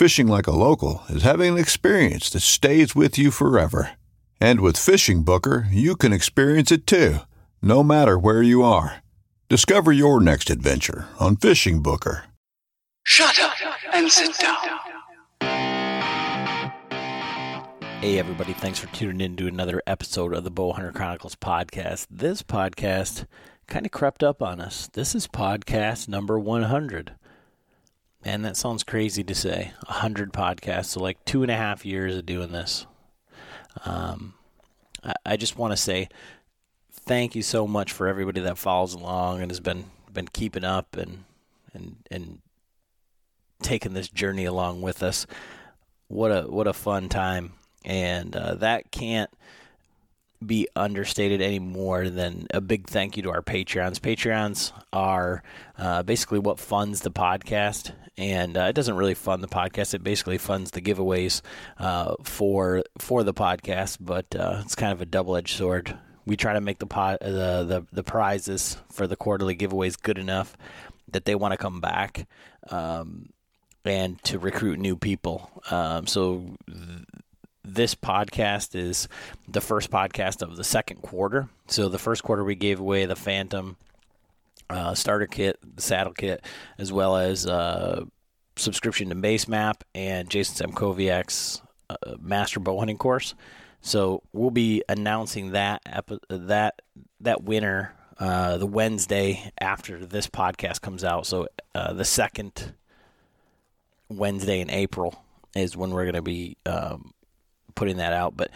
Fishing like a local is having an experience that stays with you forever. And with Fishing Booker, you can experience it too, no matter where you are. Discover your next adventure on Fishing Booker. Shut up and sit down. Hey, everybody, thanks for tuning in to another episode of the Bowhunter Chronicles podcast. This podcast kind of crept up on us. This is podcast number 100. Man, that sounds crazy to say. 100 podcasts, so like two and a half years of doing this. Um, I, I just want to say thank you so much for everybody that follows along and has been been keeping up and and and taking this journey along with us. What a what a fun time, and uh, that can't be understated any more than a big thank you to our Patreons. Patreons are uh, basically what funds the podcast, and uh, it doesn't really fund the podcast. It basically funds the giveaways uh, for for the podcast, but uh, it's kind of a double edged sword. We try to make the, pot, the the the prizes for the quarterly giveaways good enough that they want to come back. Um, and to recruit new people. Um, so th- this podcast is the first podcast of the second quarter. So the first quarter we gave away the Phantom uh, starter kit, the saddle kit, as well as uh, subscription to Basemap and Jason Semkoviak's uh, Master Bow Hunting course. So we'll be announcing that that that winner uh, the Wednesday after this podcast comes out. So uh, the second Wednesday in April is when we're going to be um, putting that out. But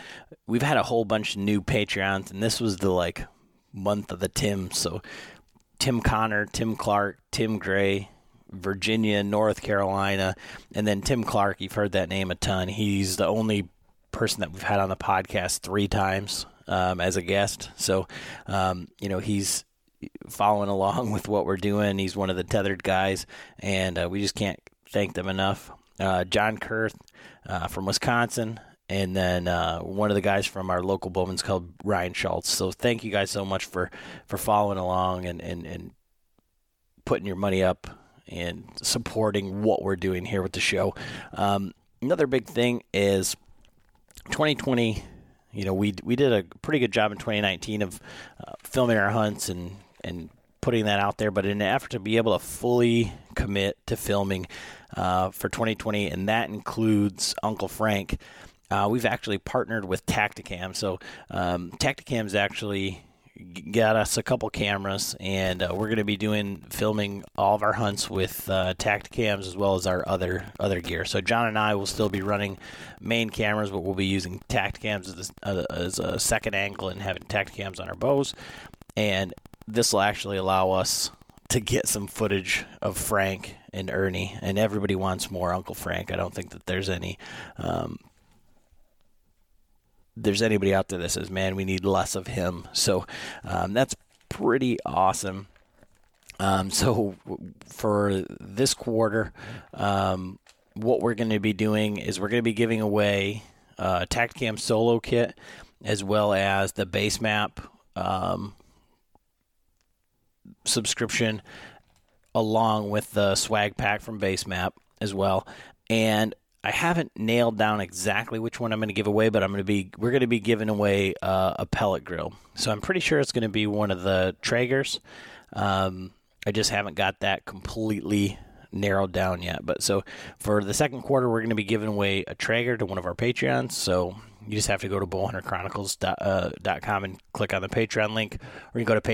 we've had a whole bunch of new Patreons, and this was the like month of the Tim. So Tim Connor, Tim Clark, Tim Gray, Virginia, North Carolina, and then Tim Clark. You've heard that name a ton. He's the only person that we've had on the podcast three times um, as a guest. So, um, you know, he's following along with what we're doing. He's one of the tethered guys, and uh, we just can't thank them enough. Uh, John Kurth uh, from Wisconsin, and then uh, one of the guys from our local Bowman's Club, Ryan Schultz. So thank you guys so much for, for following along and, and, and putting your money up and supporting what we're doing here with the show. Um, another big thing is 2020. You know, we we did a pretty good job in 2019 of uh, filming our hunts and and putting that out there. But in an effort to be able to fully commit to filming uh, for 2020, and that includes Uncle Frank. Uh, we've actually partnered with Tactacam. So um, Tactacam's actually got us a couple cameras, and uh, we're going to be doing filming all of our hunts with uh, Tactacams as well as our other other gear. So John and I will still be running main cameras, but we'll be using Tactacams as, uh, as a second angle and having Tactacams on our bows. And this will actually allow us to get some footage of Frank and Ernie, and everybody wants more Uncle Frank. I don't think that there's any. Um, there's anybody out there that says, "Man, we need less of him." So um, that's pretty awesome. Um, so for this quarter, um, what we're going to be doing is we're going to be giving away uh, Tactacam Solo Kit as well as the base map um, subscription, along with the swag pack from base map as well. And I haven't nailed down exactly which one I'm going to give away, but I'm going to be we're going to be giving away uh, a pellet grill. So I'm pretty sure it's going to be one of the Traegers. Um, I just haven't got that completely narrowed down yet. But so for the second quarter, we're going to be giving away a Traeger to one of our Patreons. So you just have to go to bowhunterchronicles.com uh, and click on the Patreon link, or you can go to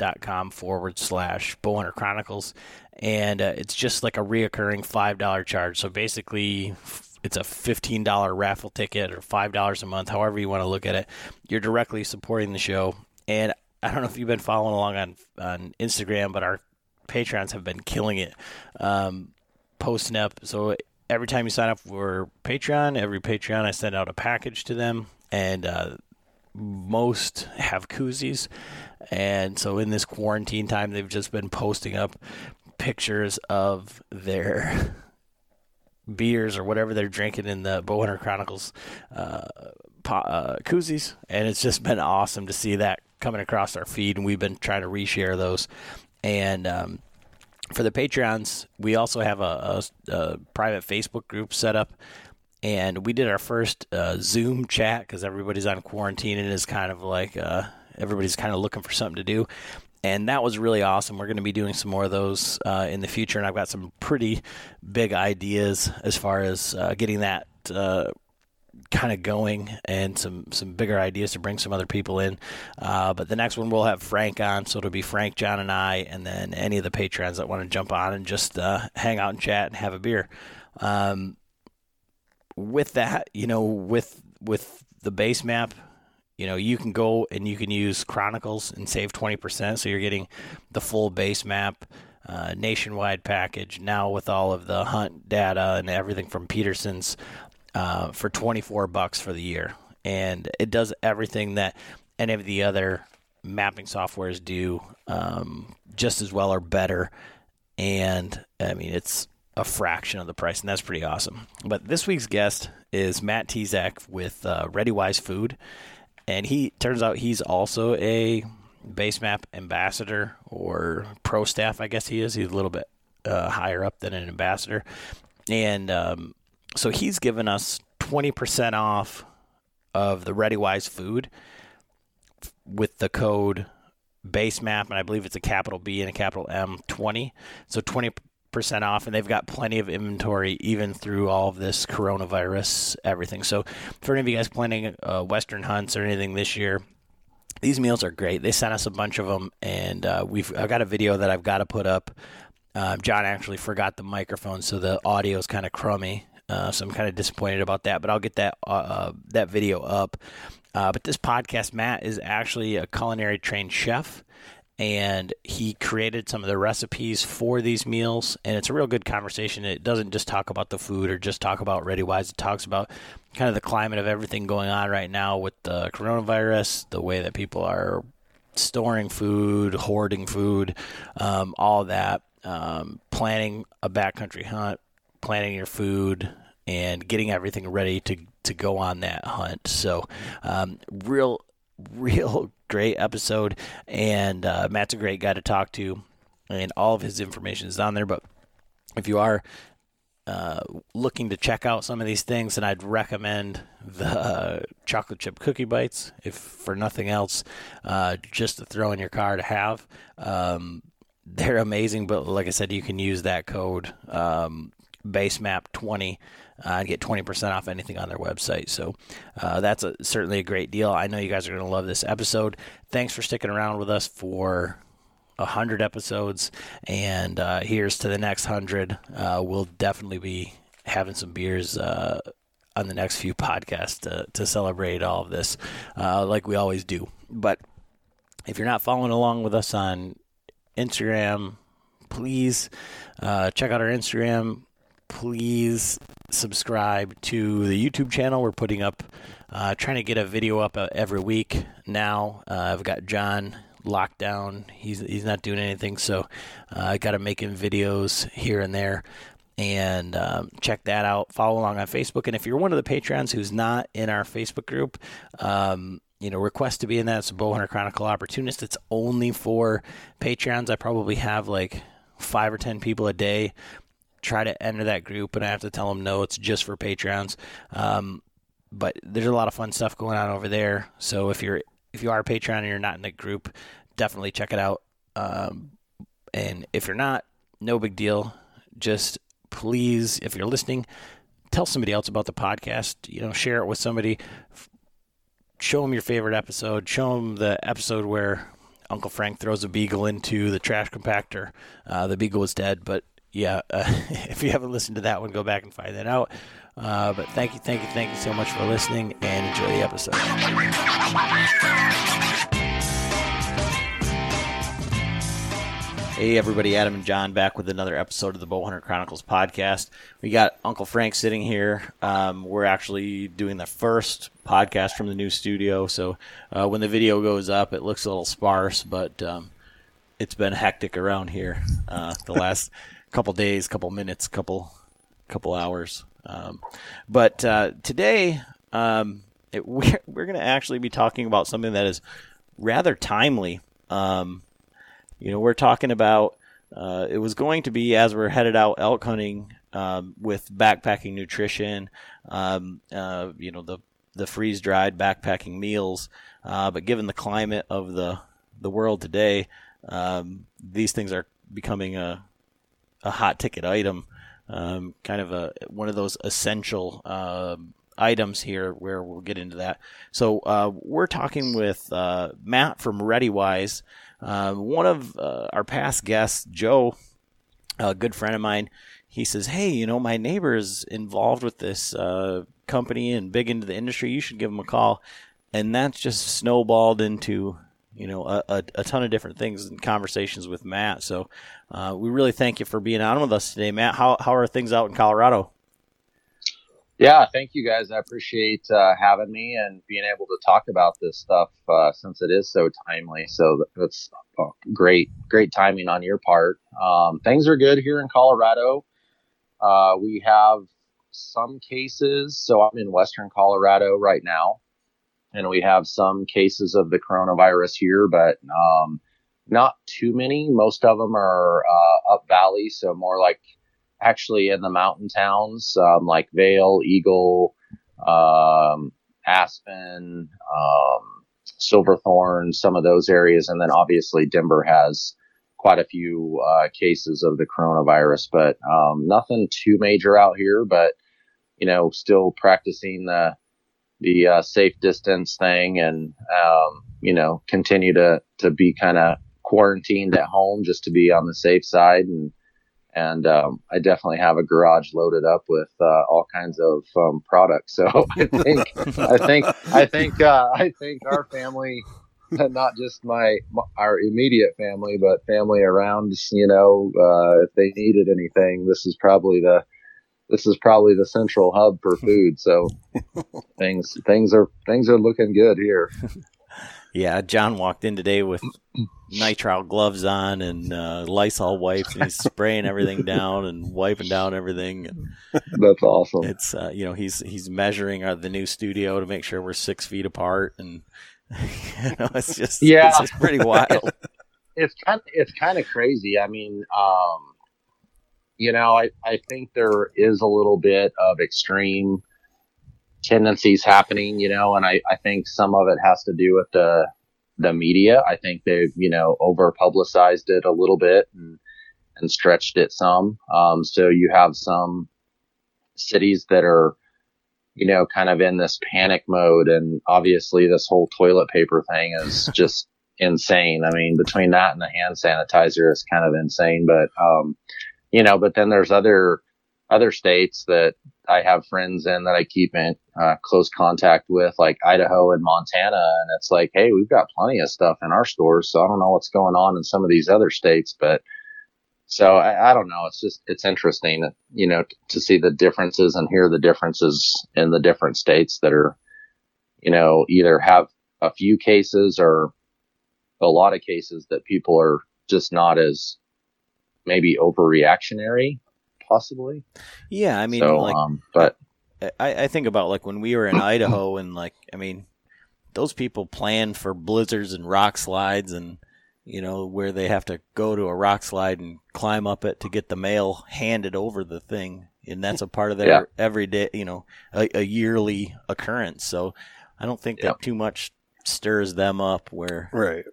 patreon.com forward slash bowhunter chronicles and uh, it's just like a reoccurring five dollar charge. So basically, it's a fifteen dollar raffle ticket or five dollars a month, however you want to look at it. You're directly supporting the show, and I don't know if you've been following along on on Instagram, but our patrons have been killing it, um, posting up. So every time you sign up for Patreon, every Patreon I send out a package to them, and uh, most have koozies. And so in this quarantine time, they've just been posting up pictures of their beers or whatever they're drinking in the Bowhunter Chronicles uh, uh, koozies, and it's just been awesome to see that coming across our feed, and we've been trying to reshare those. And um, for the Patreons, we also have a, a, a, private Facebook group set up, and we did our first uh, Zoom chat because everybody's on quarantine and is kind of like uh, everybody's kind of looking for something to do and that was really awesome. We're going to be doing some more of those uh, in the future, and I've got some pretty big ideas as far as uh, getting that uh, kind of going, and some some bigger ideas to bring some other people in. Uh, but the next one we'll have Frank on, so it'll be Frank, John, and I, and then any of the patrons that want to jump on and just uh, hang out and chat and have a beer. Um, with that, you know, with with the base map you know, you can go and you can use Chronicles and save 20%. So you're getting the full base map, uh, nationwide package now with all of the hunt data and everything from Peterson's uh, for 24 bucks for the year. And it does everything that any of the other mapping softwares do um, just as well or better. And I mean, it's a fraction of the price, and that's pretty awesome. But this week's guest is Matt Tezak with uh, ReadyWise Food and he turns out he's also a base map ambassador or pro staff. I guess he is. He's a little bit uh, higher up than an ambassador, and um, so he's given us twenty percent off of the ReadyWise food with the code base map, and I believe it's a capital B and a capital M twenty. So twenty percent off, and they've got plenty of inventory even through all of this coronavirus everything. So, for any of you guys planning uh, Western hunts or anything this year, these meals are great. They sent us a bunch of them, and uh, we've I've got a video that I've got to put up. Um, John actually forgot the microphone, so the audio is kind of crummy. Uh, so I'm kind of disappointed about that, but I'll get that uh, uh, that video up. Uh, but this podcast, Matt is actually a culinary trained chef, and he created some of the recipes for these meals and it's a real good conversation. It doesn't just talk about the food or just talk about readywise it talks about kind of the climate of everything going on right now with the coronavirus the way that people are storing food hoarding food um, all that um, planning a backcountry hunt planning your food and getting everything ready to to go on that hunt. So um, real real great episode, and uh, Matt's a great guy to talk to, and all of his information is on there. But if you are uh, looking to check out some of these things, and I'd recommend the uh, chocolate chip cookie bites, if for nothing else, uh, just to throw in your car to have. Um, they're amazing, but like I said, you can use that code um, basemap20 uh, and get 20% off anything on their website. So uh, that's a, certainly a great deal. I know you guys are going to love this episode. Thanks for sticking around with us for 100 episodes. And uh, here's to the next 100. Uh, we'll definitely be having some beers uh, on the next few podcasts to, to celebrate all of this, uh, like we always do. But if you're not following along with us on Instagram, please check out our Instagram please subscribe to the YouTube channel. We're putting up, uh, trying to get a video up uh, every week now. Uh, I've got John locked down. He's he's not doing anything, so uh, I got to make him videos here and there. and um, check that out. Follow along on Facebook. And if you're one of the patrons who's not in our Facebook group, um, you know, request to be in that. It's a Bowhunter Chronicle opportunist. It's only for patrons. I probably have like five or ten people a day try to enter that group, and I have to tell them no, it's just for Patreons. Um, but there's a lot of fun stuff going on over there. So if you're if you are a Patreon and you're not in the group, definitely check it out. Um, and if you're not, no big deal. Just please, if you're listening, tell somebody else about the podcast. You know, share it with somebody. Show them your favorite episode. Show them the episode where Uncle Frank throws a beagle into the trash compactor. Uh, the beagle was dead, but yeah, uh, if you haven't listened to that one, go back and find that out. Uh, but thank you, thank you, thank you so much for listening and enjoy the episode. Hey, everybody, Adam and John back with another episode of the Bowhunter Chronicles podcast. We got Uncle Frank sitting here. Um, we're actually doing the first podcast from the new studio. So uh, when the video goes up, it looks a little sparse, but um, it's been hectic around here uh, the last couple days, couple minutes, couple couple hours. Um, but uh, today, um, it, we're, we're going to actually be talking about something that is rather timely. Um, you know, we're talking about uh, it was going to be as we're headed out elk hunting um, with backpacking nutrition, um, uh, you know, the the freeze dried backpacking meals. Uh, but given the climate of the the world today, um, these things are becoming a a hot ticket item, um, kind of a one of those essential um, items here where we'll get into that. So uh, we're talking with uh, Matt from ReadyWise. Uh, one of uh, our past guests, Joe, a good friend of mine, he says, "Hey, you know, my neighbor is involved with this uh, company and big into the industry. You should give him a call." And that's just snowballed into you know a, a, a ton of different things and conversations with Matt. So uh, we really thank you for being on with us today, Matt. How how are things out in Colorado? Yeah, thank you guys. I appreciate uh, having me and being able to talk about this stuff uh, since it is so timely. So that's great, great timing on your part. Um, things are good here in Colorado. Uh, we have some cases. So I'm in Western Colorado right now, and we have some cases of the coronavirus here, but um, not too many. Most of them are uh, up valley, so more like actually in the mountain towns um, like Vail, Eagle, um, Aspen, um, Silverthorne, some of those areas, and then obviously Denver has quite a few uh, cases of the coronavirus, but um, nothing too major out here. But you know, still practicing the the uh, safe distance thing, and um, you know, continue to to be kind of quarantined at home just to be on the safe side and and um, I definitely have a garage loaded up with uh, all kinds of um, products. So I think, I think, I think, uh, I think our family, not just my, our immediate family, but family around, you know, uh, if they needed anything, this is probably the, this is probably the central hub for food. So things, things are, things are looking good here. Yeah, John walked in today with nitrile gloves on and uh, Lysol wipes, and he's spraying everything down and wiping down everything. That's awesome. It's uh, you know he's he's measuring uh, the new studio to make sure we're six feet apart, and you know it's just yeah, it's just pretty wild. it's kind of, it's kind of crazy. I mean, um, you know, I I think there is a little bit of extreme tendencies happening, you know, and I, I think some of it has to do with the the media. I think they've, you know, over publicized it a little bit and and stretched it some. Um, so you have some cities that are, you know, kind of in this panic mode, and obviously this whole toilet paper thing is just insane. I mean, between that and the hand sanitizer, it's kind of insane. But um, you know, but then there's other other states that I have friends in that I keep in uh, close contact with, like Idaho and Montana. And it's like, hey, we've got plenty of stuff in our stores. So I don't know what's going on in some of these other states, but so I, I don't know. It's just, it's interesting, you know, t- to see the differences and hear the differences in the different states that are, you know, either have a few cases or a lot of cases that people are just not as maybe overreactionary possibly. Yeah, I mean, so, like, um, but I, I think about like when we were in Idaho and like, I mean, those people plan for blizzards and rock slides and you know where they have to go to a rock slide and climb up it to get the mail handed over the thing and that's a part of their Yeah. everyday you know a, a yearly occurrence so i don't think Yeah. that too much stirs them up where Right.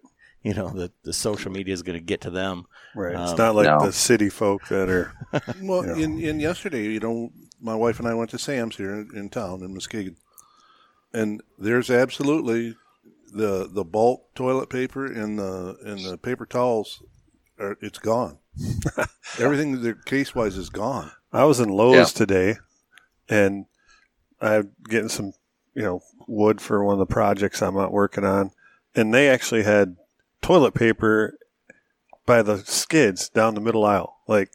you know the, the social media is going to get to them Right. Um, it's not like no. the city folk that are. Well, Yeah. in, in yesterday, you know, my wife and I went to Sam's here in, in town in Muskegon, and there's absolutely the the bulk toilet paper and the and the paper towels. Are, it's gone. Everything the case wise is gone. I was in Lowe's Yeah. today, and I'm getting some, you know, wood for one of the projects I'm out working on, and they actually had toilet paper by the skids down the middle aisle, like.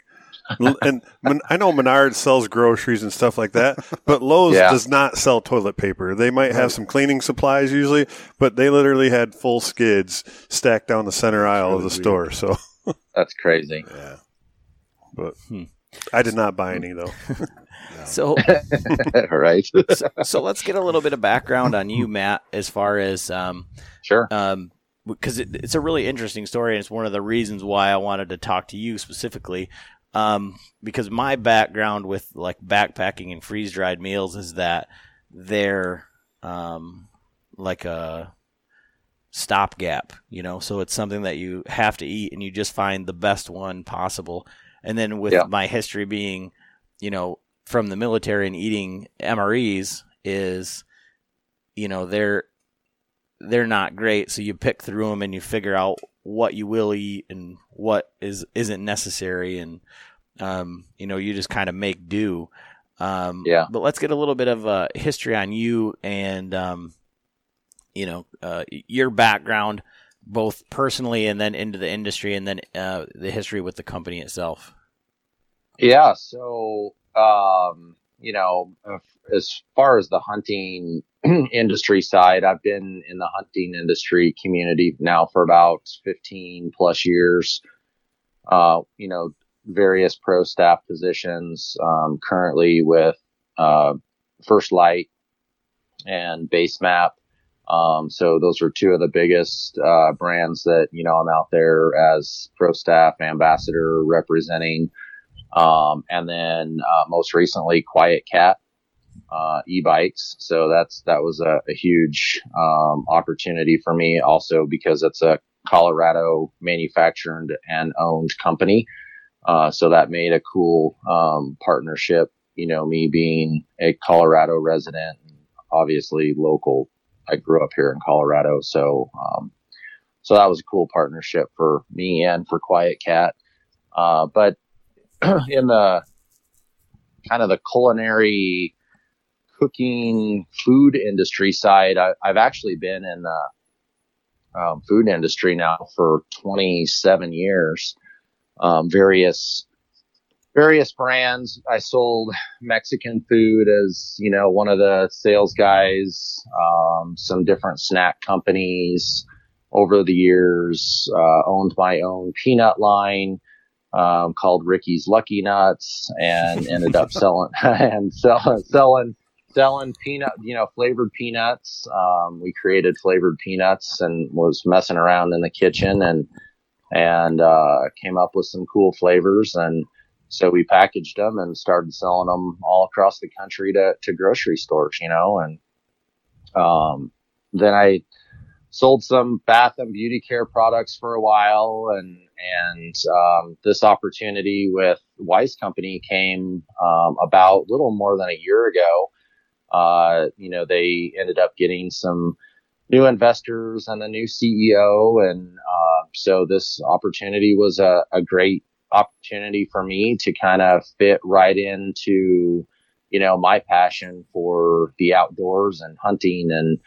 and Men- I know Menards sells groceries and stuff like that, but Lowe's Yeah. does not sell toilet paper. They might have some cleaning supplies usually, but they literally had full skids stacked down the center aisle of the really store. So, that's crazy. Yeah. but Hmm. I did not buy any though. so right? so, so let's get a little bit of background on you matt as far as um, sure. um because it, it's a really interesting story and it's one of the reasons why I wanted to talk to you specifically um because my background with like backpacking and freeze dried meals is that they're um like a stopgap you know so it's something that you have to eat and you just find the best one possible and then with Yeah. my history being you know from the military and eating MREs is you know they're they're not great so you pick through them and you figure out what you will eat and what is isn't necessary and um, you know you just kind of make do um, Yeah. but let's get a little bit of uh, history on you and um, you know uh, your background both personally and then into the industry and then uh, the history with the company itself Yeah. So, um, you know, uh, as far as the hunting industry side, I've been in the hunting industry community now for about 15 plus years. Uh, you know, various pro staff positions, um, currently with, uh, First Lite and Basemap. Um, so those are two of the biggest, uh, brands that, you know, I'm out there as pro staff ambassador representing. Um, and then uh, most recently, QuietKat uh, e-bikes. So that's that was a, a huge um, opportunity for me, also because it's a Colorado manufactured and owned company. Uh, so that made a cool um, partnership. You know, me being a Colorado resident, obviously local. I grew up here in Colorado, so um, so that was a cool partnership for me and for QuietKat. Uh, but in the kind of the culinary cooking food industry side, I, I've actually been in the um, food industry now for 27 years. Um, various various brands. I sold Mexican food as you know one of the sales guys. Um, some different snack companies over the years. Uh, owned my own peanut line um, called Ricky's Lucky Nuts, and ended up selling and selling selling selling peanut, you know, flavored peanuts. Um, we created flavored peanuts and was messing around in the kitchen and and uh, came up with some cool flavors and. So we packaged them and started selling them all across the country to, to grocery stores, you know, and, um, then I sold some bath and beauty care products for a while and, and, um, this opportunity with Wise Company came, um, about little more than a year ago. Uh, you know, they ended up getting some new investors and a new CEO. And, uh, so this opportunity was a, a great opportunity for me to kind of fit right into, you know, my passion for the outdoors and hunting and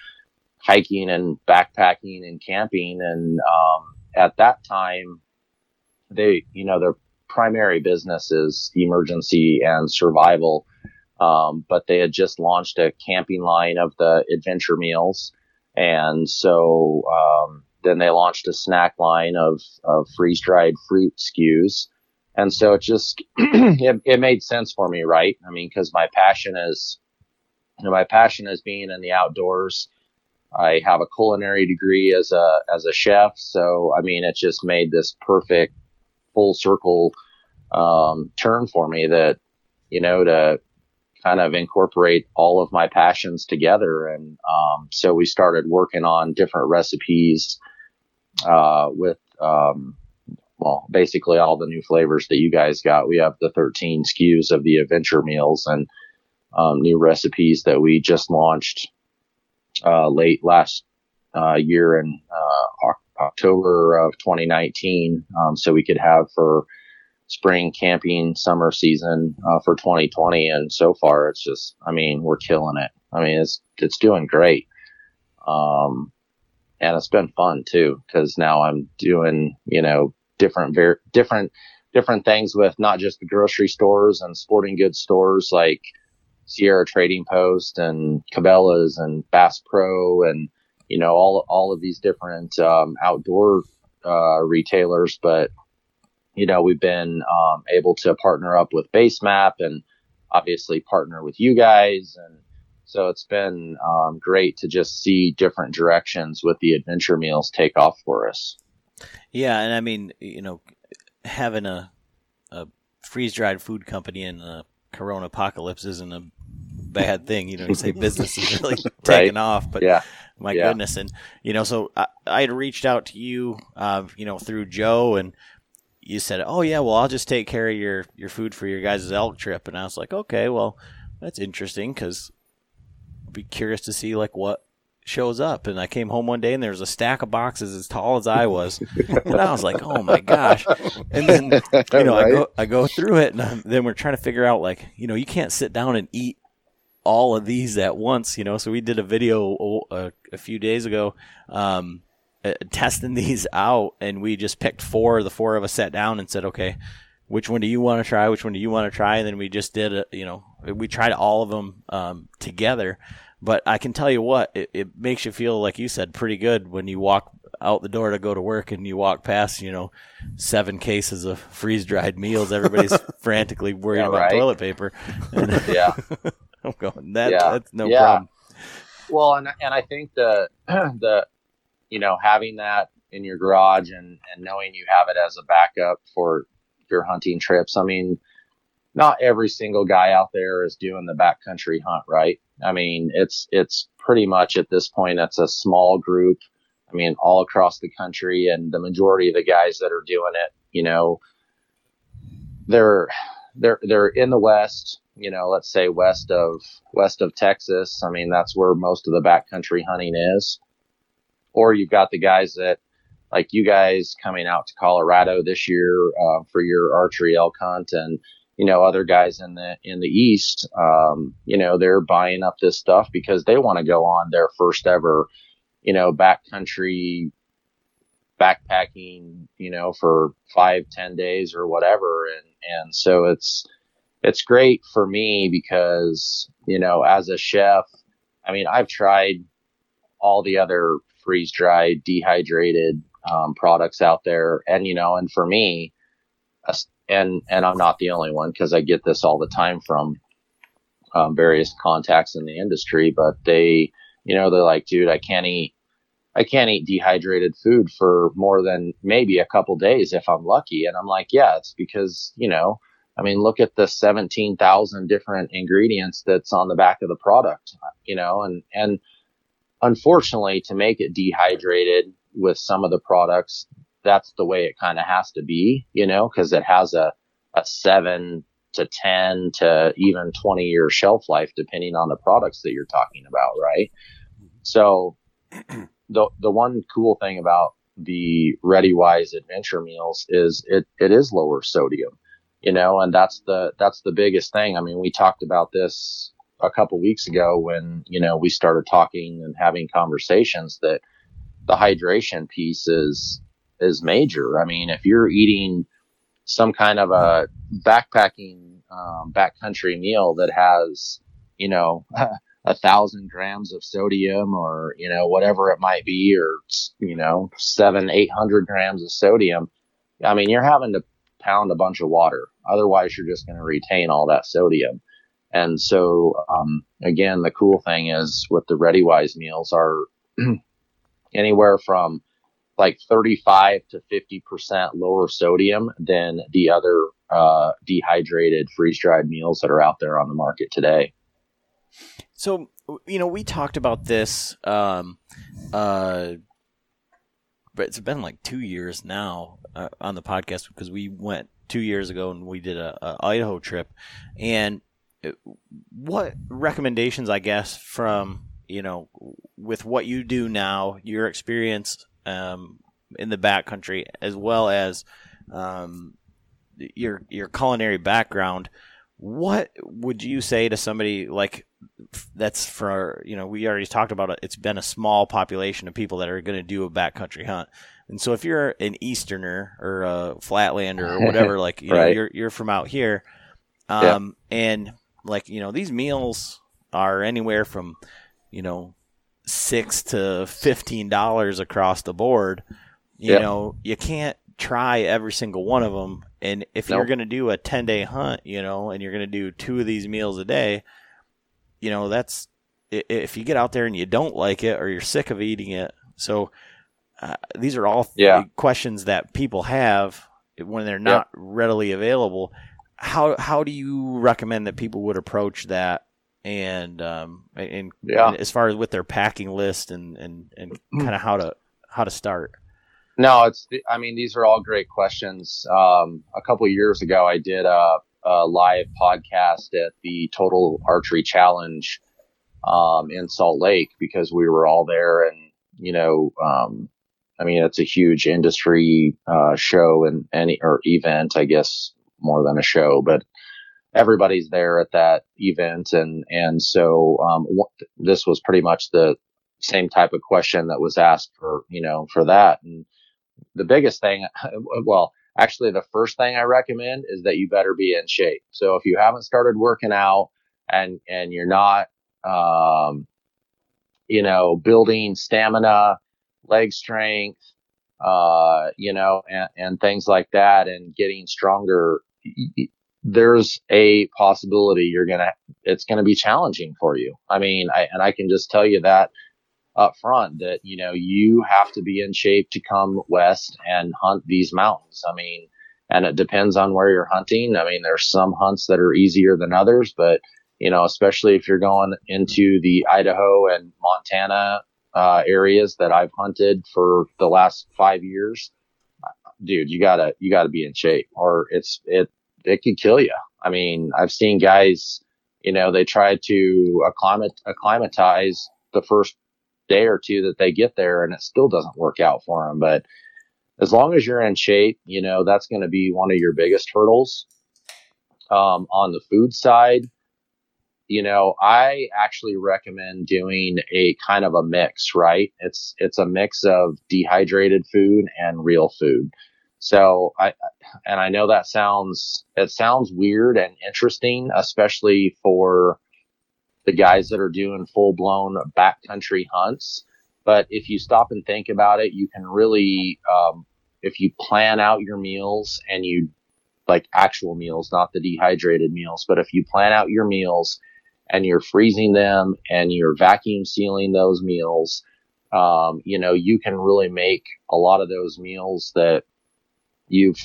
hiking and backpacking and camping. And, um, at that time, they, you know, their primary business is emergency and survival. Um, but they had just launched a camping line of the adventure meals. And so, um, then they launched a snack line of, of freeze dried fruit SKUs. and so it just it, it made sense for me, right? I mean, because my passion is you know, my passion is being in the outdoors. I have a culinary degree as a as a chef, so I mean, it just made this perfect full circle um, turn for me that you know to kind of incorporate all of my passions together. And um, so we started working on different recipes uh, with, um, well, basically all the new flavors that you guys got. We have the 13 SKUs of the adventure meals and um, new recipes that we just launched uh, late last uh, year in uh, October of 2019. Um, so we could have for spring camping summer season uh, for 2020 and so far it's just i mean we're killing it. I mean it's it's doing great. Um and it's been fun too because now i'm doing you know different very different different things with not just the grocery stores and sporting goods stores like sierra trading post and cabela's and bass pro and you know all all of these different um, outdoor uh, retailers but you know, we've been um, able to partner up with Basemap and obviously partner with you guys. And so it's been um, great to just see different directions with the adventure meals take off for us. Yeah. And I mean, you know, having a, a freeze dried food company in a corona apocalypse isn't a bad thing. You know, you say business is really taking off, but yeah. my yeah. goodness. And, you know, so I, I had reached out to you, uh, you know, through Joe and you said, "Oh yeah, well I'll just take care of your your food for your guys' elk trip," and I was like, "Okay, well that's interesting because I'd be curious to see like what shows up." And I came home one day and there was a stack of boxes as tall as I was, and I was like, "Oh my gosh!" And then you know right? I go I go through it, and I'm, then we're trying to figure out like you know you can't sit down and eat all of these at once, you know. So we did a video a, a few days ago. Um, uh, testing these out, and we just picked four. The four of us sat down and said, "Okay, which one do you want to try? Which one do you want to try?" And then we just did it. You know, we tried all of them um, together. But I can tell you what, it, it makes you feel like you said pretty good when you walk out the door to go to work and you walk past, you know, seven cases of freeze dried meals. Everybody's frantically worried yeah, about right. toilet paper. And yeah, I'm going that. Yeah. That's no yeah. problem. Well, and and I think the the you know, having that in your garage and, and knowing you have it as a backup for your hunting trips. I mean, not every single guy out there is doing the backcountry hunt, right? I mean, it's, it's pretty much at this point, it's a small group. I mean, all across the country and the majority of the guys that are doing it, you know, they're, they're, they're in the West, you know, let's say west of, west of Texas. I mean, that's where most of the backcountry hunting is or you've got the guys that like you guys coming out to Colorado this year uh, for your archery elk hunt, and you know other guys in the in the east, um, you know they're buying up this stuff because they want to go on their first ever, you know, backcountry backpacking, you know, for five ten days or whatever, and and so it's it's great for me because you know as a chef, I mean I've tried all the other freeze dried, dehydrated um, products out there. And, you know, and for me, and, and I'm not the only one because I get this all the time from um, various contacts in the industry, but they, you know, they're like, dude, I can't eat, I can't eat dehydrated food for more than maybe a couple days if I'm lucky. And I'm like, yeah, it's because, you know, I mean, look at the 17,000 different ingredients that's on the back of the product, you know, and, and unfortunately, to make it dehydrated with some of the products, that's the way it kind of has to be, you know, because it has a, a seven to 10 to even 20 year shelf life, depending on the products that you're talking about, right? Mm-hmm. So, the, the one cool thing about the ReadyWise adventure meals is it, it is lower sodium, you know, and that's the, that's the biggest thing. I mean, we talked about this a couple weeks ago when you know we started talking and having conversations that the hydration piece is is major. I mean, if you're eating some kind of a backpacking um, backcountry meal that has you know a thousand grams of sodium or you know whatever it might be or you know seven eight hundred grams of sodium, I mean you're having to pound a bunch of water. Otherwise, you're just going to retain all that sodium. And so, um, again, the cool thing is with the ReadyWise meals are anywhere from like 35 to 50% lower sodium than the other uh, dehydrated freeze dried meals that are out there on the market today. So, you know, we talked about this, um, uh, but it's been like two years now uh, on the podcast because we went two years ago and we did a, a Idaho trip. And what recommendations, I guess, from you know, with what you do now, your experience um, in the backcountry, as well as um, your your culinary background, what would you say to somebody like that's for you know we already talked about it it's been a small population of people that are going to do a backcountry hunt and so if you're an easterner or a flatlander or whatever like you right. know you're you're from out here um yeah. and like you know these meals are anywhere from you know six to fifteen dollars across the board you yeah. know you can't try every single one of them and if nope. you're going to do a 10 day hunt you know and you're going to do two of these meals a day you know that's if you get out there and you don't like it or you're sick of eating it so uh, these are all yeah. questions that people have when they're not yep. readily available how how do you recommend that people would approach that? And um and, yeah. and as far as with their packing list and and and kind of how to how to start? No it's i mean these are all great questions. Um a couple years ago i did a, a live podcast at the total archery challenge um in salt lake because we were all there and you know um I mean, it's a huge industry uh, show and any or event, I guess, more than a show, but everybody's there at that event. And, and so, um, this was pretty much the same type of question that was asked for, you know, for that. And the biggest thing, well, actually the first thing I recommend is that you better be in shape. So if you haven't started working out and, and you're not, um, you know, building stamina, leg strength, uh, you know, and, and things like that and getting stronger there's a possibility you're gonna it's gonna be challenging for you. I mean, I, and I can just tell you that up front that you know you have to be in shape to come west and hunt these mountains. I mean, and it depends on where you're hunting. I mean, there's some hunts that are easier than others, but you know, especially if you're going into the Idaho and Montana uh, areas that I've hunted for the last five years, dude, you gotta you gotta be in shape, or it's it it could kill you. I mean, I've seen guys, you know, they try to acclimat- acclimatize the first day or two that they get there and it still doesn't work out for them. But as long as you're in shape, you know, that's going to be one of your biggest hurdles. Um, on the food side, you know, I actually recommend doing a kind of a mix, right? It's, it's a mix of dehydrated food and real food. So I, and I know that sounds, it sounds weird and interesting, especially for the guys that are doing full blown backcountry hunts. But if you stop and think about it, you can really, um, if you plan out your meals and you like actual meals, not the dehydrated meals, but if you plan out your meals and you're freezing them and you're vacuum sealing those meals, um, you know, you can really make a lot of those meals that you've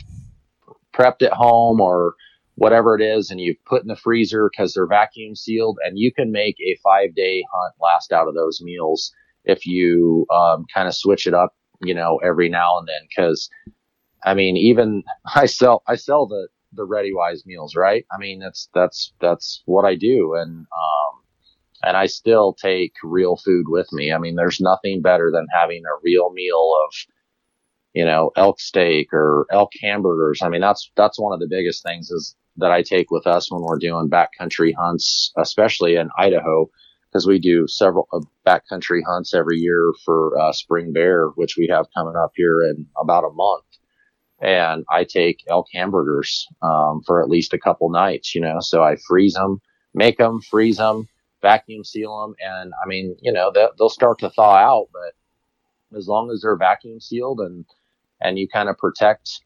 prepped at home or whatever it is and you've put in the freezer because they're vacuum sealed and you can make a five day hunt last out of those meals if you um, kind of switch it up you know every now and then. Because i mean even i sell i sell the the ReadyWise meals right i mean that's that's that's what i do and um and i still take real food with me i mean there's nothing better than having a real meal of you know, elk steak or elk hamburgers. I mean, that's, that's one of the biggest things is that I take with us when we're doing backcountry hunts, especially in Idaho, because we do several uh, backcountry hunts every year for uh, spring bear, which we have coming up here in about a month. And I take elk hamburgers um, for at least a couple nights, you know. So I freeze them, make them, freeze them, vacuum seal them, and I mean, you know, they'll start to thaw out, but as long as they're vacuum sealed and and you kind of protect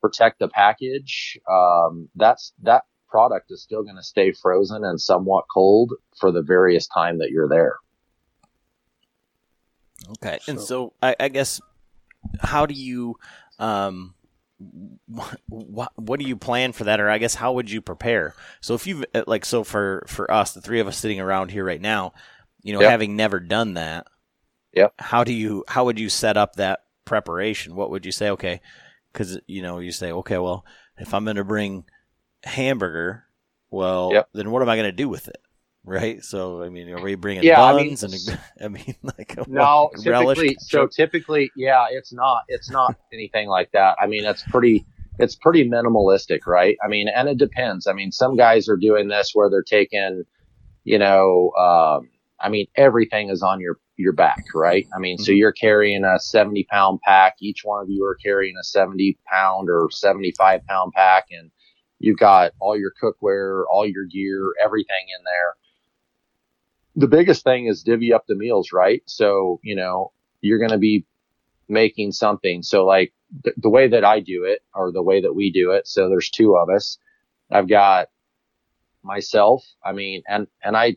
protect the package, um, that's that product is still going to stay frozen and somewhat cold for the various time that you're there. Okay, and so I, I guess how do you um what what do you plan for that or i guess how would you prepare so if you uh, like so for for us the three of us sitting around here right now you know Yep. having never done that Yep. how do you how would you set up that preparation what would you say okay because you know you say okay well if i'm going to bring hamburger well Yep. then what am i going to do with it right so i mean are we bringing Yeah, I mean, and i mean like No, typically, so typically, yeah, it's not, it's not anything like that. I mean, it's pretty, it's pretty minimalistic, right? I mean, and it depends. I mean, some guys are doing this where they're taking, you know, um, I mean, everything is on your, your back, right? I mean, so you're carrying a 70 pound pack. Each one of you are carrying a 70 pound or 75 pound pack and you've got all your cookware, all your gear, everything in there the biggest thing is divvy up the meals, right? So, you know, you're going to be making something. So like th- the way that I do it or the way that we do it. So there's two of us. I've got myself. I mean, and, and I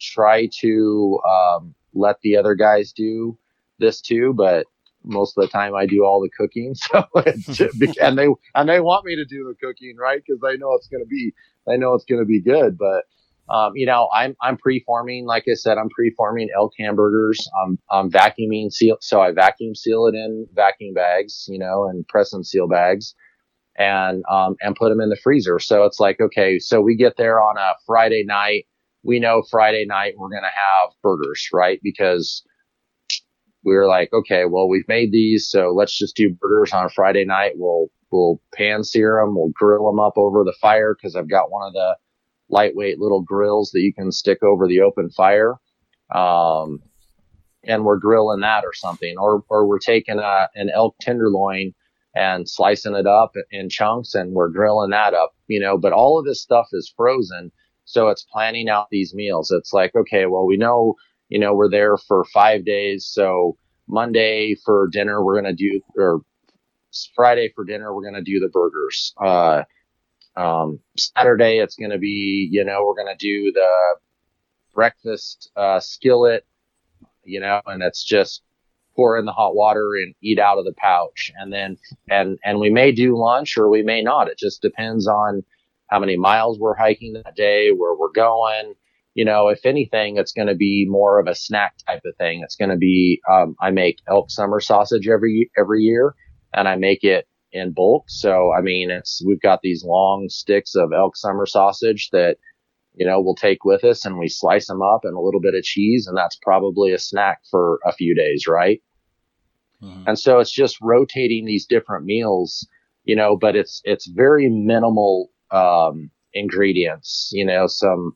try to, um, let the other guys do this too, but most of the time I do all the cooking. So just, and they, and they want me to do the cooking, right? Cause they know it's going to be, they know it's going to be good, but um, you know, I'm I'm preforming. Like I said, I'm preforming elk hamburgers. I'm I'm vacuuming seal, so I vacuum seal it in vacuum bags, you know, and press and seal bags, and um and put them in the freezer. So it's like okay, so we get there on a Friday night. We know Friday night we're gonna have burgers, right? Because we were like, okay, well we've made these, so let's just do burgers on a Friday night. We'll we'll pan sear them, we'll grill them up over the fire because I've got one of the lightweight little grills that you can stick over the open fire. Um, and we're grilling that or something, or, or we're taking a, an elk tenderloin and slicing it up in chunks and we're grilling that up, you know, but all of this stuff is frozen. So it's planning out these meals. It's like, okay, well, we know, you know, we're there for five days. So Monday for dinner, we're going to do, or Friday for dinner, we're going to do the burgers. Uh, um, Saturday, it's going to be, you know, we're going to do the breakfast, uh, skillet, you know, and it's just pour in the hot water and eat out of the pouch. And then, and, and we may do lunch or we may not. It just depends on how many miles we're hiking that day, where we're going. You know, if anything, it's going to be more of a snack type of thing. It's going to be, um, I make elk summer sausage every, every year and I make it in bulk. So, I mean, it's, we've got these long sticks of elk summer sausage that, you know, we'll take with us and we slice them up and a little bit of cheese. And that's probably a snack for a few days, right? Mhm. And so it's just rotating these different meals, you know, but it's, it's very minimal, um, ingredients, you know, some,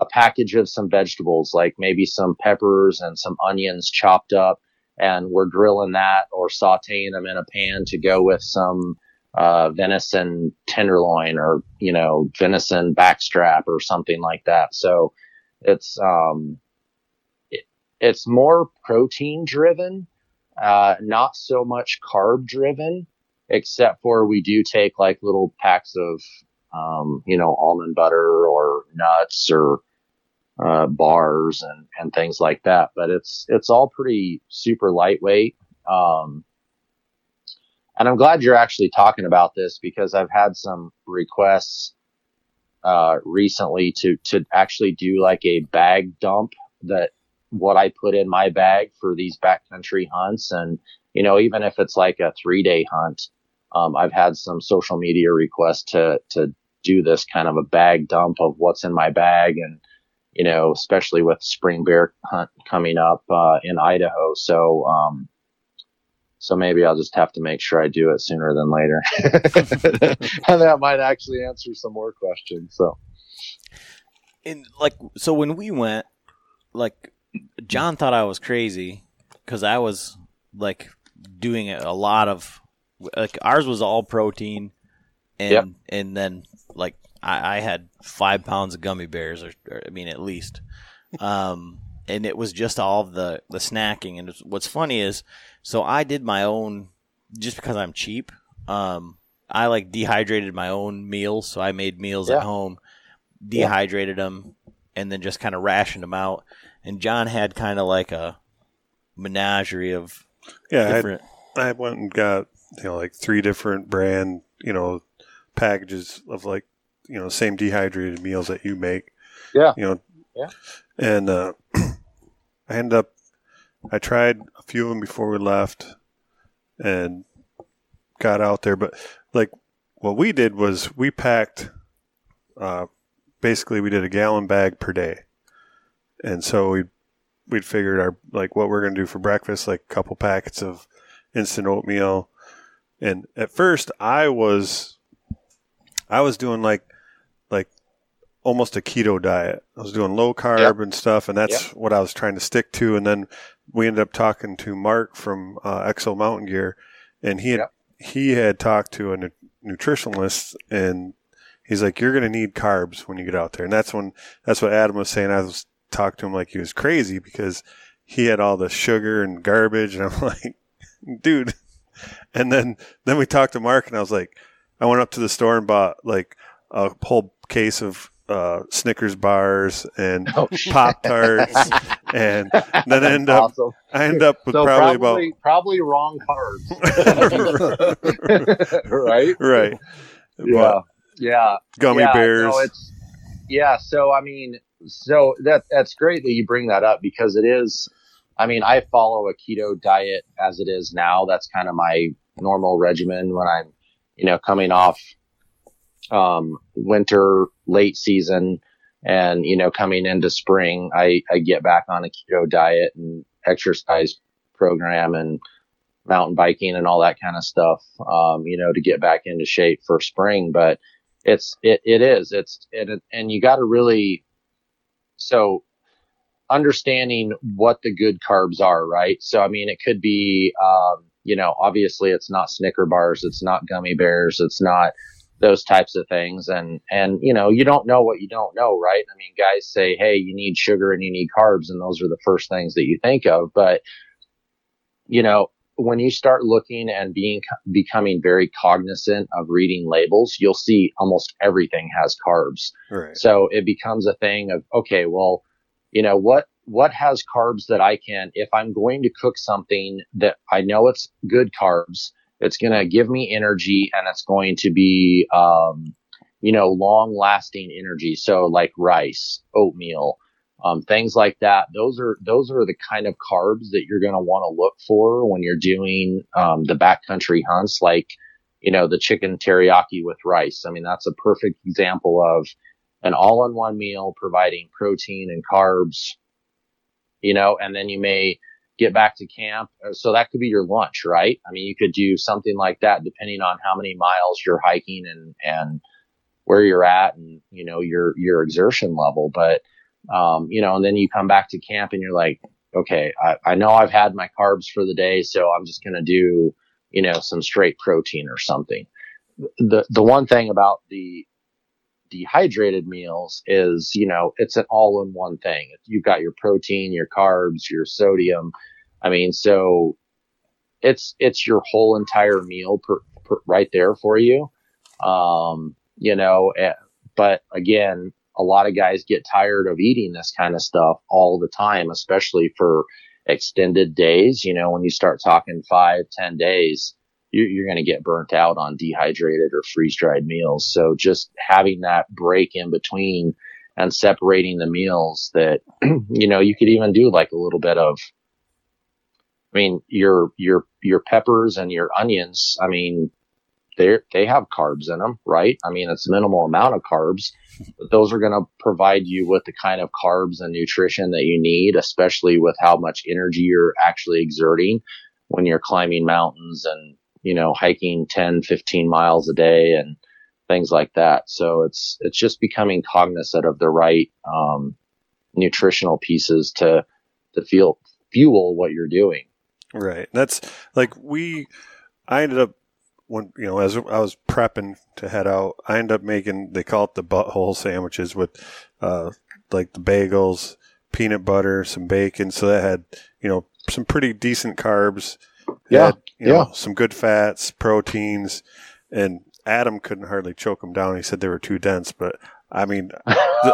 a package of some vegetables, like maybe some peppers and some onions chopped up and we're grilling that or sauteing them in a pan to go with some uh, venison tenderloin or you know venison backstrap or something like that. So it's um, it, it's more protein driven, uh, not so much carb driven, except for we do take like little packs of um, you know almond butter or nuts or uh, bars and, and things like that. But it's it's all pretty super lightweight. Um, and I'm glad you're actually talking about this because I've had some requests uh, recently to to actually do like a bag dump that what I put in my bag for these backcountry hunts, and you know even if it's like a three day hunt, um, I've had some social media requests to to do this kind of a bag dump of what's in my bag and you know, especially with spring bear hunt coming up uh, in Idaho. So, um, so maybe I'll just have to make sure I do it sooner than later, and that might actually answer some more questions. So, and like so when we went like john thought i was crazy because i was like doing a lot of like ours was all protein and Yep. and then like I, I had five pounds of gummy bears or, or i mean at least um and it was just all of the the snacking and it's- what's funny is so i did my own just because i'm cheap um I like dehydrated my own meals, so I made meals Yeah. at home, dehydrated them, and then just kind of rationed them out. And John had kind of like a menagerie of Yeah, I. I went and got you know like three different brand you know packages of like you know same dehydrated meals that you make. Yeah. You know. Yeah. And uh, I ended up. I tried a few of them before we left, and got out there. But like what we did was we packed. Uh, basically, we did a gallon bag per day, and so we we'd figured our like what we're gonna do for breakfast, like a couple packets of instant oatmeal. And at first, I was, I was doing like, like almost a keto diet. I was doing low carb Yep. and stuff, and that's what I was trying to stick to. And then we ended up talking to Mark from uh, Exo Mountain Gear, and he had Yep. he had talked to a nu- nutritionalist, and he's like, "You're going to need carbs when you get out there." And that's when that's what Adam was saying. I was talking to him like he was crazy because he had all the sugar and garbage, and I'm like, dude. And then then we talked to Mark, and I was like, I went up to the store and bought like a whole case of uh, Snickers bars and Oh. Pop Tarts, and then I end up Awesome. I end up with So probably, probably, probably wrong carbs, right? right. Yeah, But yeah. gummy yeah, bears. No, it's yeah. So I mean, so that that's great that you bring that up because it is. I mean, I follow a keto diet as it is now. That's kind of my normal regimen when I'm, you know, coming off um, winter, late season, and you know, coming into spring. I I get back on a keto diet and exercise program and mountain biking and all that kind of stuff. Um, you know, to get back into shape for spring, but it's it it is it's it, and you got to really so understanding what the good carbs are right so i mean it could be um you know obviously it's not snicker bars it's not gummy bears it's not those types of things and and you know you don't know what you don't know right i mean guys say hey you need sugar and you need carbs and those are the first things that you think of but you know when you start looking and being becoming very cognizant of reading labels, you'll see almost everything has carbs. right. So it becomes a thing of okay, well, you know what what has carbs that I can if I'm going to cook something that I know it's good carbs, it's going to give me energy and it's going to be um, you know long lasting energy. So like rice, oatmeal, um, things like that. Those are those are the kind of carbs that you're going to want to look for when you're doing um, the backcountry hunts, like you know the chicken teriyaki with rice. I mean that's a perfect example of an all-in-one meal providing protein and carbs. You know, and then you may get back to camp. Uh, So that could be your lunch, right? I mean, you could do something like that depending on how many miles you're hiking and and where you're at and you know your your exertion level, but um, you know, and then you come back to camp and you're like, okay, I, I know I've had my carbs for the day, so I'm just going to do, you know, some straight protein or something. The, the one thing about the dehydrated meals is, you know, it's an all in one thing. You've got your protein, your carbs, your sodium. I mean, so it's, it's your whole entire meal per, per, right there for you. Um, you know, eh, but again, a lot of guys get tired of eating this kind of stuff all the time, especially for extended days. You know, when you start talking five, ten days, you're going to get burnt out on dehydrated or freeze dried meals. So just having that break in between and separating the meals that, you know, you could even do like a little bit of, I mean, your, your, your peppers and your onions. I mean, they they have carbs in them, right? I mean, it's minimal amount of carbs, but those are going to provide you with the kind of carbs and nutrition that you need, especially with how much energy you're actually exerting when you're climbing mountains and, you know, hiking 10, 15 miles a day and things like that. So it's, it's just becoming cognizant of the right, um, nutritional pieces to, to feel, fuel what you're doing. Right. That's like we. I ended up when you know as I was prepping to head out, I ended up making they call it the butthole sandwiches with uh, like the bagels, peanut butter, some bacon. So that had you know some pretty decent carbs. It Yeah, had, you know, yeah. some good fats, proteins, and Adam couldn't hardly choke them down. He said they were too dense, but I mean,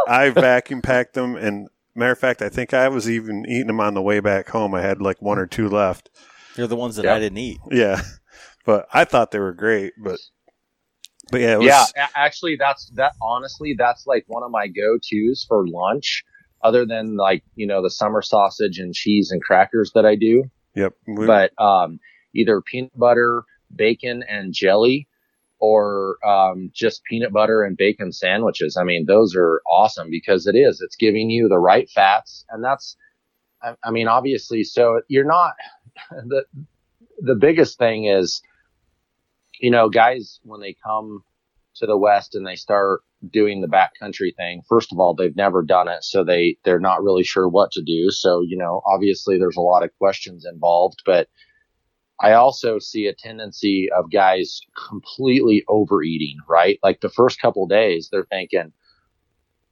I vacuum packed them, and matter of fact, I think I was even eating them on the way back home. I had like one or two left. They're the ones that Yeah. I didn't eat. Yeah, but I thought they were great. But but yeah, it was, yeah, actually, that's that. Honestly, that's like one of my go-tos for lunch, other than like you know the summer sausage and cheese and crackers that I do. Yep. We- But um, either peanut butter, bacon, and jelly, or um, just peanut butter and bacon sandwiches. I mean, those are awesome because it is. It's giving you the right fats, and that's. I, I mean, obviously, so you're not the the biggest thing is you know, guys, when they come to the West and they start doing the backcountry thing, first of all, they've never done it. So they, they're not really sure what to do. So, you know, obviously there's a lot of questions involved, but I also see a tendency of guys completely overeating, right? Like the first couple days, they're thinking,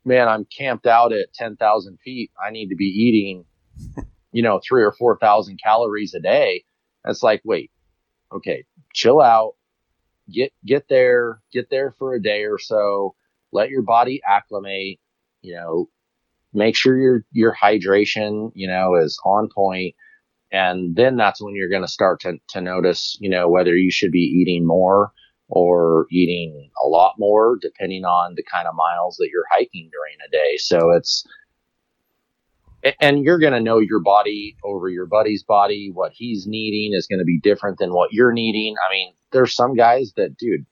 man, I'm camped out at 10,000 feet. I need to be eating, you know, three or 4,000 calories a day. It's like, wait, okay, chill out get get there get there for a day or so. Let your body acclimate you know make sure your your hydration you know is on point. And then that's when you're going to start to to notice you know whether you should be eating more or eating a lot more depending on the kind of miles that you're hiking during a day. So it's and you're going to know your body over your buddy's body. What he's needing is going to be different than what you're needing. I mean there's some guys that dude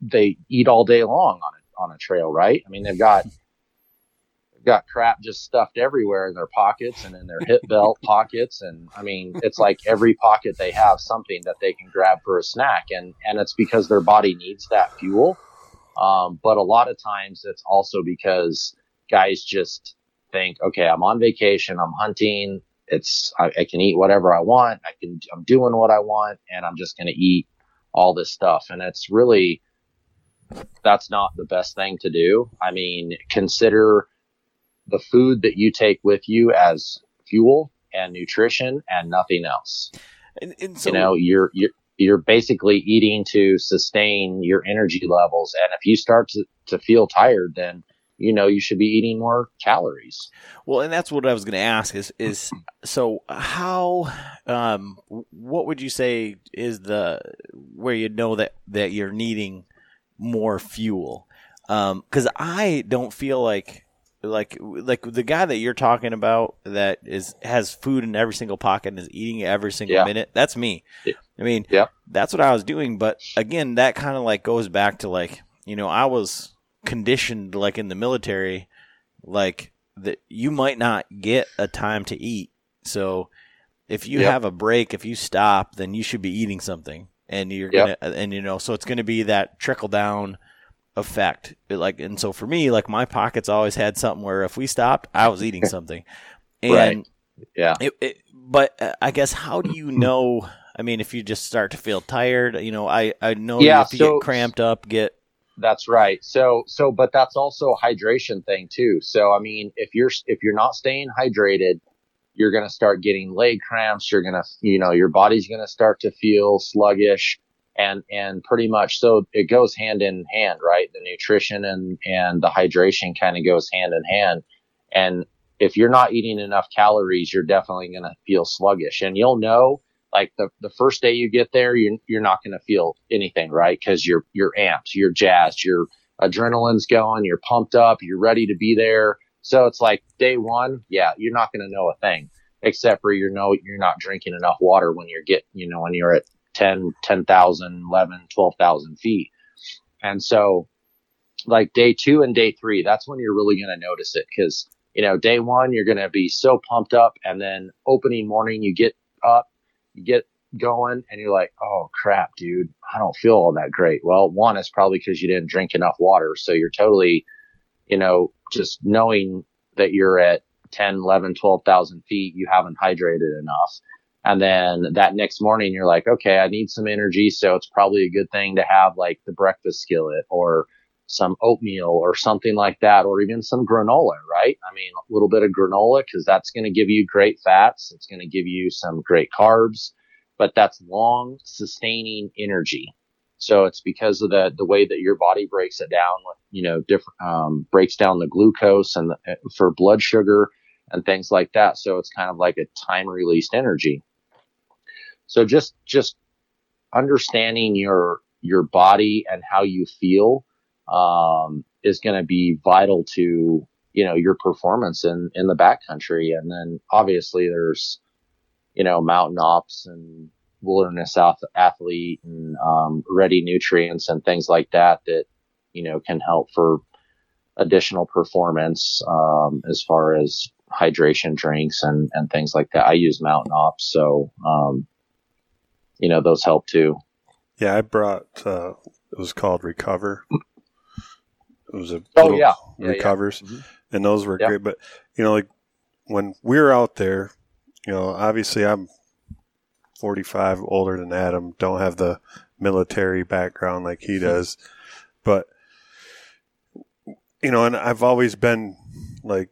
they eat all day long on a on a trail right? I mean they've got they've got crap just stuffed everywhere in their pockets and in their hip belt pockets. And i mean it's like every pocket they have something that they can grab for a snack. And and it's because their body needs that fuel. Um, but a lot of times it's also because guys just think okay i'm on vacation i'm hunting it's I, I can eat whatever i want i can i'm doing what i want and i'm just going to eat all this stuff. And it's really that's not the best thing to do. I mean consider the food that you take with you as fuel and nutrition and nothing else. And, and so, you know you're you're you're basically eating to sustain your energy levels. And if you start to, to feel tired then you know you should be eating more calories Well, and that's what I was going to ask is is so how um what would you say is the where you know that that you're needing more fuel? Um cuz I don't feel like like like the guy that you're talking about that is has food in every single pocket and is eating it every single Yeah. minute. That's me. Yeah. I mean, Yeah. that's what I was doing, but again, that kind of like goes back to like, you know, I was conditioned like in the military like that you might not get a time to eat. So if you Yep. have a break, if you stop, then you should be eating something. And you're Yep. gonna and you know, so it's gonna be that trickle down effect. It, like and so for me, like my pockets always had something where if we stopped, I was eating something. And Right. yeah it, it, but uh, I guess how do you know? I mean, if you just start to feel tired, you know, I I know Yeah, if you so- get cramped up, get That's right. So so but that's also a hydration thing too. So I mean, if you're if you're not staying hydrated, you're going to start getting leg cramps, you're going to you know, your body's going to start to feel sluggish and and pretty much so it goes hand in hand, right? The nutrition and and the hydration kind of goes hand in hand. And if you're not eating enough calories, you're definitely going to feel sluggish. And you'll know like the, the first day you get there, you're, you're not going to feel anything, right? Cause you're, you're amped, you're jazzed, your adrenaline's going, you're pumped up, you're ready to be there. So it's like day one, yeah, you're not going to know a thing except for you know, you're not drinking enough water when you're get, you know, when you're at 10, 10,000, 11, 12,000 feet. And so like day two and day three, that's when you're really going to notice it. Cause you know, day one, you're going to be so pumped up and then opening morning, you get up, you get going and you're like, oh crap, dude, I don't feel all that great. Well, one is probably because you didn't drink enough water. So you're totally, you know, just knowing that you're at 10, 11, 12,000 feet, you haven't hydrated enough. And then that next morning, you're like, okay, I need some energy. So it's probably a good thing to have like the breakfast skillet or some oatmeal or something like that, or even some granola, right? I mean, a little bit of granola because that's going to give you great fats. It's going to give you some great carbs, but that's long sustaining energy. So it's because of the the way that your body breaks it down, you know, different um, breaks down the glucose and the, for blood sugar and things like that. So it's kind of like a time released energy. So just just understanding your your body and how you feel um, is going to be vital to you know your performance in in the backcountry. And then obviously there's you know mountain ops and wilderness athlete and um, ready nutrients and things like that that you know can help for additional performance um, as far as hydration drinks and and things like that. I use Mountain Ops, so um, you know those help too. Yeah, I brought. Uh, it was called Recover. It was a oh yeah, yeah recovers, yeah. Mm-hmm. and those were yep. great. But you know, like when we're out there, you know, obviously I'm 45, older than Adam, don't have the military background like he does, but you know, and I've always been like,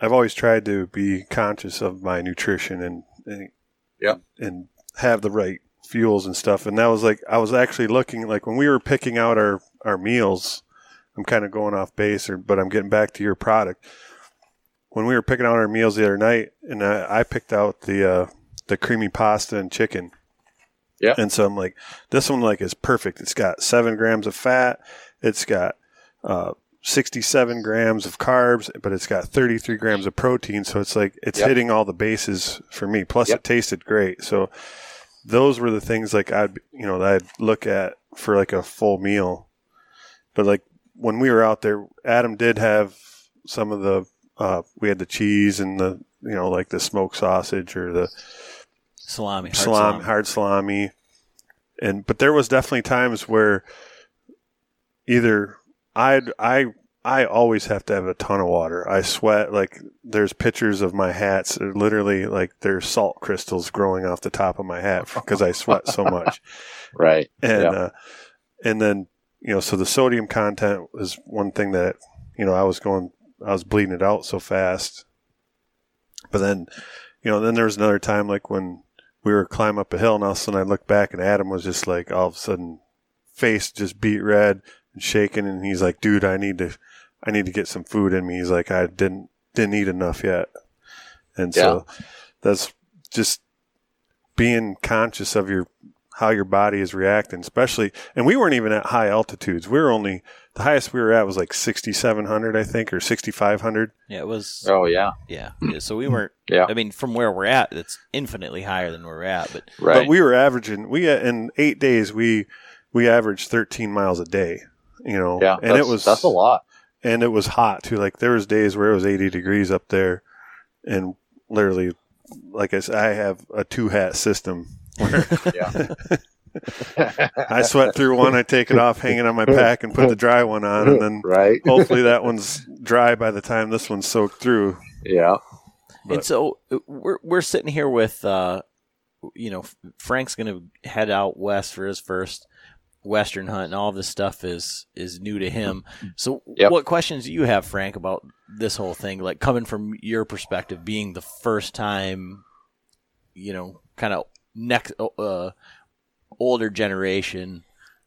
I've always tried to be conscious of my nutrition and, and yeah, and have the right fuels and stuff. And that was like, I was actually looking like when we were picking out our, our meals, I'm kind of going off base or, but I'm getting back to your product. When we were picking out our meals the other night and I, I picked out the, uh, the creamy pasta and chicken. Yeah. And so I'm like, this one like is perfect. It's got seven grams of fat. It's got, uh, 67 grams of carbs, but it's got 33 grams of protein. So it's like, it's yep. hitting all the bases for me. Plus yep. it tasted great. So those were the things like I'd, you know, that I'd look at for like a full meal. But like when we were out there, Adam did have some of the, uh, we had the cheese and the, you know, like the smoked sausage or the salami, hard salami, salami. hard salami. And, but there was definitely times where either I I I always have to have a ton of water. I sweat like there's pictures of my hats. Literally, like there's salt crystals growing off the top of my hat because I sweat so much. right. And yeah. uh, and then you know, so the sodium content is one thing that you know I was going, I was bleeding it out so fast. But then, you know, then there was another time like when we were climbing up a hill, and all of a sudden I looked back and Adam was just like all of a sudden face just beat red, and shaking, and he's like, "Dude, I need to, I need to get some food in me." He's like, "I didn't didn't eat enough yet," and so yeah. that's just being conscious of your how your body is reacting, especially. And we weren't even at high altitudes. We were only the highest we were at was like sixty seven hundred, I think, or sixty five hundred. Yeah, it was. Oh yeah. yeah, yeah. So we weren't. Yeah. I mean, from where we're at, it's infinitely higher than where we're at. But right. But we were averaging. We in eight days we we averaged thirteen miles a day you know. Yeah, and it was that's a lot. And it was hot too. Like there was days where it was 80 degrees up there, and literally, like I said, I have a two hat system where I sweat through one, I take it off, hang it on my pack, and put the dry one on, and then right. hopefully that one's dry by the time this one's soaked through. Yeah. But. And so uh, we're we're sitting here with, uh, you know, Frank's going to head out west for his first western hunt and all this stuff is is new to him. So, yep. what questions do you have, Frank, about this whole thing? Like coming from your perspective, being the first time, you know, kind of next uh, older generation.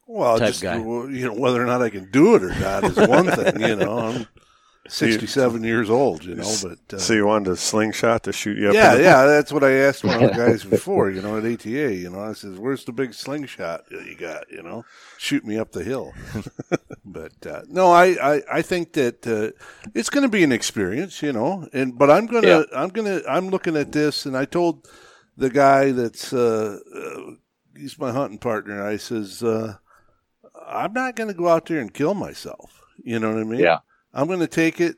Well, type just guy. you know whether or not I can do it or not is one thing. You know, I'm 67 years old, you know, but. Uh, so you wanted a slingshot to shoot you up? Yeah, yeah, that's what I asked one of the guys before, you know, at ATA, you know, I says, where's the big slingshot that you got, you know, shoot me up the hill. but, uh, no, I, I, I think that, uh, it's going to be an experience, you know, and, but I'm going to, Yeah. I'm going to, I'm looking at this and I told the guy that's, uh, uh he's my hunting partner. I says, uh, I'm not going to go out there and kill myself. You know what I mean? Yeah. I'm going to take it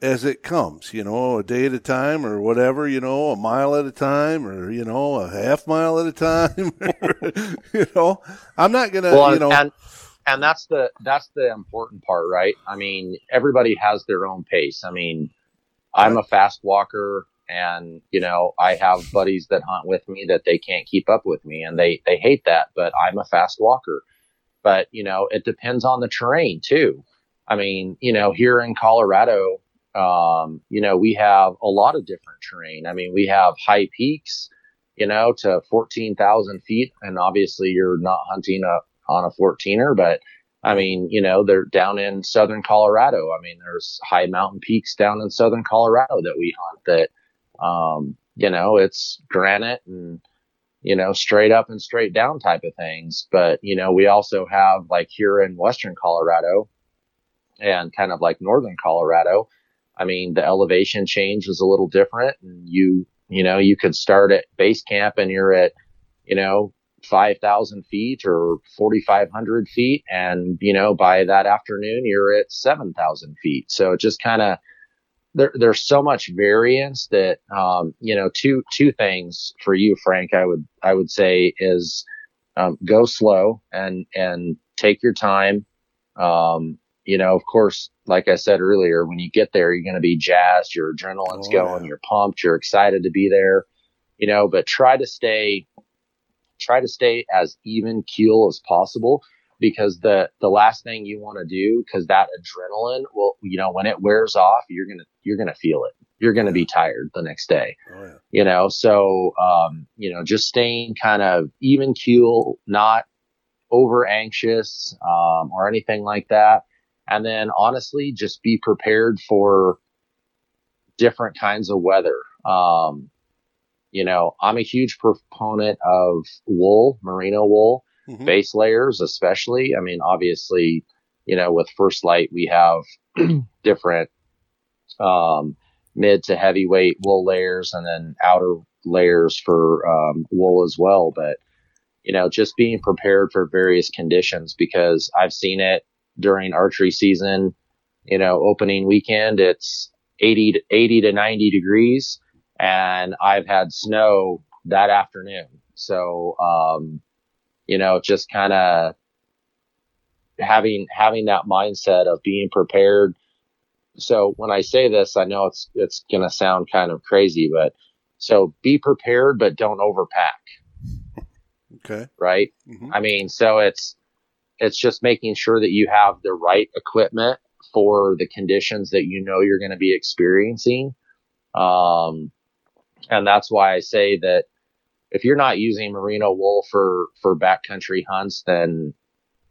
as it comes, you know, a day at a time or whatever, you know, a mile at a time or, you know, a half mile at a time. you know, I'm not going to, Well, you know, and and that's the that's the important part, right? I mean, everybody has their own pace. I mean, I'm a fast walker and you know i have buddies that hunt with me that they can't keep up with me and they they hate that but i'm a fast walker. But you know it depends on the terrain too. I mean you know here in colorado um, you know we have a lot of different terrain. I mean we have high peaks you know to 14000 feet and obviously you're not hunting a, on a 14er, but I mean, you know, they're down in southern Colorado. I mean, there's high mountain peaks down in southern Colorado that we hunt that, um, you know, it's granite and, you know, straight up and straight down type of things. But, you know, we also have like here in Western Colorado and kind of like Northern Colorado. I mean, the elevation change is a little different and you, you know, you could start at base camp and you're at, you know, 5,000 feet or 4,500 feet. And, you know, by that afternoon, you're at 7,000 feet. So it just kind of, there, there's so much variance that, um, you know, two, two things for you, Frank, I would, I would say is, um, go slow and, and take your time. Um, you know, of course, like I said earlier, when you get there, you're going to be jazzed, your adrenaline's Oh, going, yeah. you're pumped, you're excited to be there, you know, but try to stay, try to stay as even keel as possible because the, the last thing you want to do, cause that adrenaline will, you know, when it wears off, you're going to, you're going to feel it. You're going to be tired the next day Oh yeah. you know? So um you know just staying kind of even keel not over anxious um or anything like that. And then honestly just be prepared for different kinds of weather. Um you know i'm a huge proponent of wool merino wool Mhm. base layers especially. I mean obviously you know with First Lite we have different um mid to heavyweight wool layers and then outer layers for um, wool as well. But you know just being prepared for various conditions because i've seen it during archery season you know opening weekend it's 80 to 80 to 90 degrees and i've had snow that afternoon. So um you know just kind of having having that mindset of being prepared so when I say this, I know it's it's going to sound kind of crazy, but so be prepared, but don't overpack, Okay. right? Mhm. I mean, so it's it's just making sure that you have the right equipment for the conditions that you know you're going to be experiencing. Um, and that's why I say that if you're not using merino wool for for backcountry hunts, then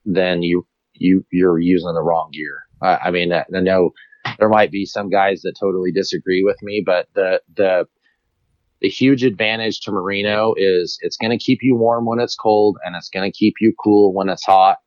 then you you you're using the wrong gear. I, I mean, I, I know there might be some guys that totally disagree with me, but the the the huge advantage to merino is it's going to keep you warm when it's cold and it's going to keep you cool when it's hot.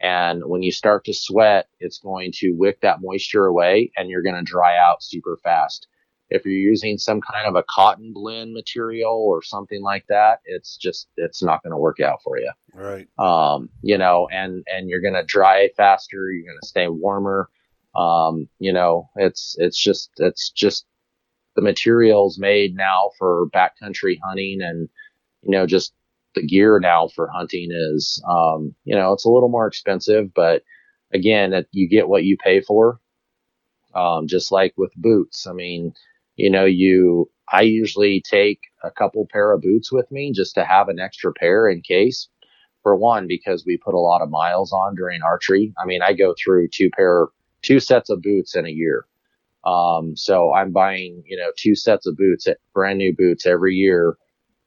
And when you start to sweat, it's going to wick that moisture away and you're going to dry out super fast. If you're using some kind of a cotton blend material or something like that, it's just, it's not going to work out for you Right. um, you know, and, and you're going to dry faster. You're going to stay warmer. Um, you know, it's, it's just, it's just the materials made now for backcountry hunting and, you know, just the gear now for hunting is, um, you know, it's a little more expensive, but again, it, you get what you pay for. Um, just like with boots. I mean, you know, you, I usually take a couple pair of boots with me just to have an extra pair in case for one, because we put a lot of miles on during archery. I mean, I go through two pair, two sets of boots in a year. Um, so I'm buying, you know, two sets of boots, brand new boots every year,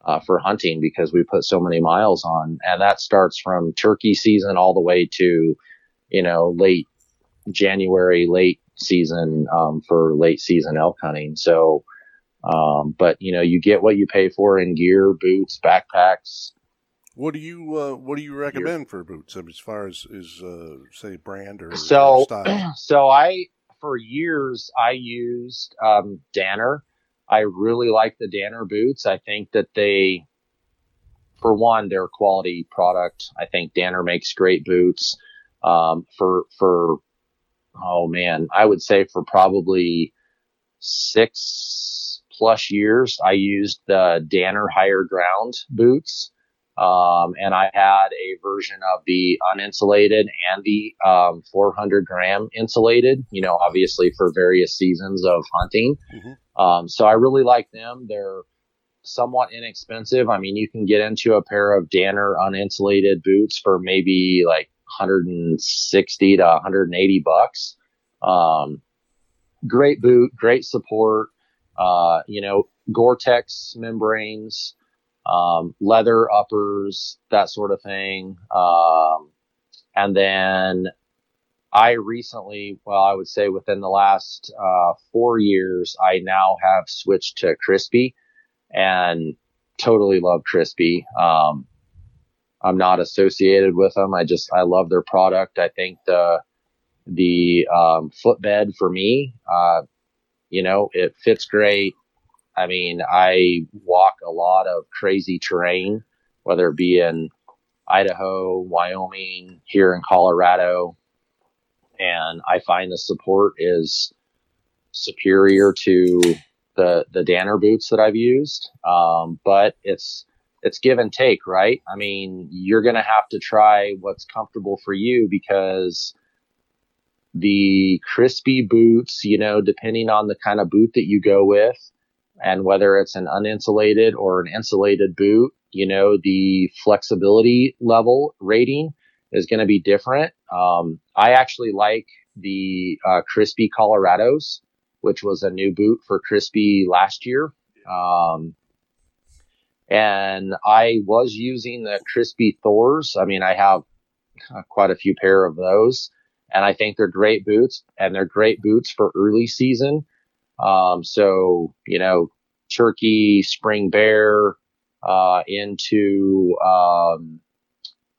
uh, for hunting because we put so many miles on. And that starts from turkey season all the way to, you know, late January, late season, um, for late season elk hunting. So, um, but you know, you get what you pay for in gear, boots, backpacks, What do you uh, What do you recommend for boots? As far as is uh, say brand or, so or style? so i for years i used um danner. I really like the danner boots. I think that they for one they're a quality product. I think danner makes great boots um for for oh man i would say for probably six plus years i used the danner higher ground boots um, and I had a version of the uninsulated and the um, 400 gram insulated, you know, obviously for various seasons of hunting. Mhm. Um, so I really like them. They're somewhat inexpensive. I mean, you can get into a pair of Danner uninsulated boots for maybe like 160 to 180 bucks. Um, great boot, great support, uh, you know, Gore-Tex membranes, um, leather uppers, that sort of thing. Um, And then I recently, well, I would say within the last uh, four years, I now have switched to Crispi and totally love Crispi. Um, I'm not associated with them. I just, I love their product. I think the, the um, footbed for me, uh, you know, it fits great. I mean, I walk a lot of crazy terrain, whether it be in Idaho, Wyoming, here in Colorado. And I find the support is superior to the, the Danner boots that I've used. Um, but it's, it's give and take, right? I mean, you're going to have to try what's comfortable for you because the Crispi boots, you know, depending on the kind of boot that you go with and whether it's an uninsulated or an insulated boot, you know, the flexibility level rating is going to be different. Um, I actually like the uh, Crispi Colorados, which was a new boot for Crispi last year. Um, and I was using the Crispi Thors. I mean, I have uh, quite a few pair of those and I think they're great boots and they're great boots for early season. Um, so, you know, turkey, spring bear, uh, into, um,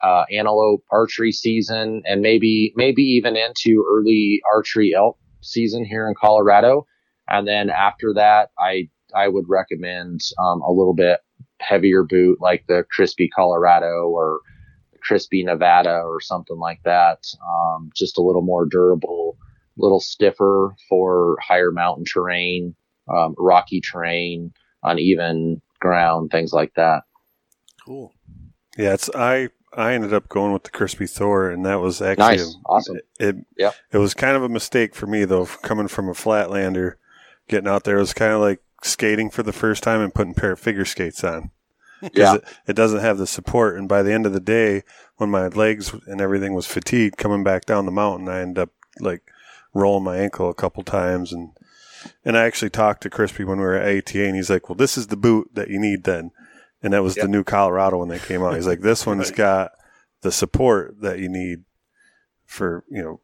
uh, antelope archery season and maybe, maybe even into early archery elk season here in Colorado. And then after that, I, I would recommend, um, a little bit heavier boot like the Crispi Colorado or, Crispi Nevada or something like that. Um, just a little more durable, little stiffer for higher mountain terrain, um, rocky terrain, uneven ground, things like that. Cool. Yeah, it's I I ended up going with the Crispi Thor, and that was actually nice, a, awesome. It, it, yep. it was kind of a mistake for me though, coming from a flatlander, getting out there it was kind of like skating for the first time and putting a pair of figure skates on yeah. It, it, doesn't have the support. And by the end of the day, when my legs and everything was fatigued coming back down the mountain, I ended up like rolling my ankle a couple times. And, and I actually talked to Crispi when we were at ATA and he's like, well, this is the boot that you need then. And that was yep. the new Colorado when they came out. He's like, this one's got the support that you need for, you know,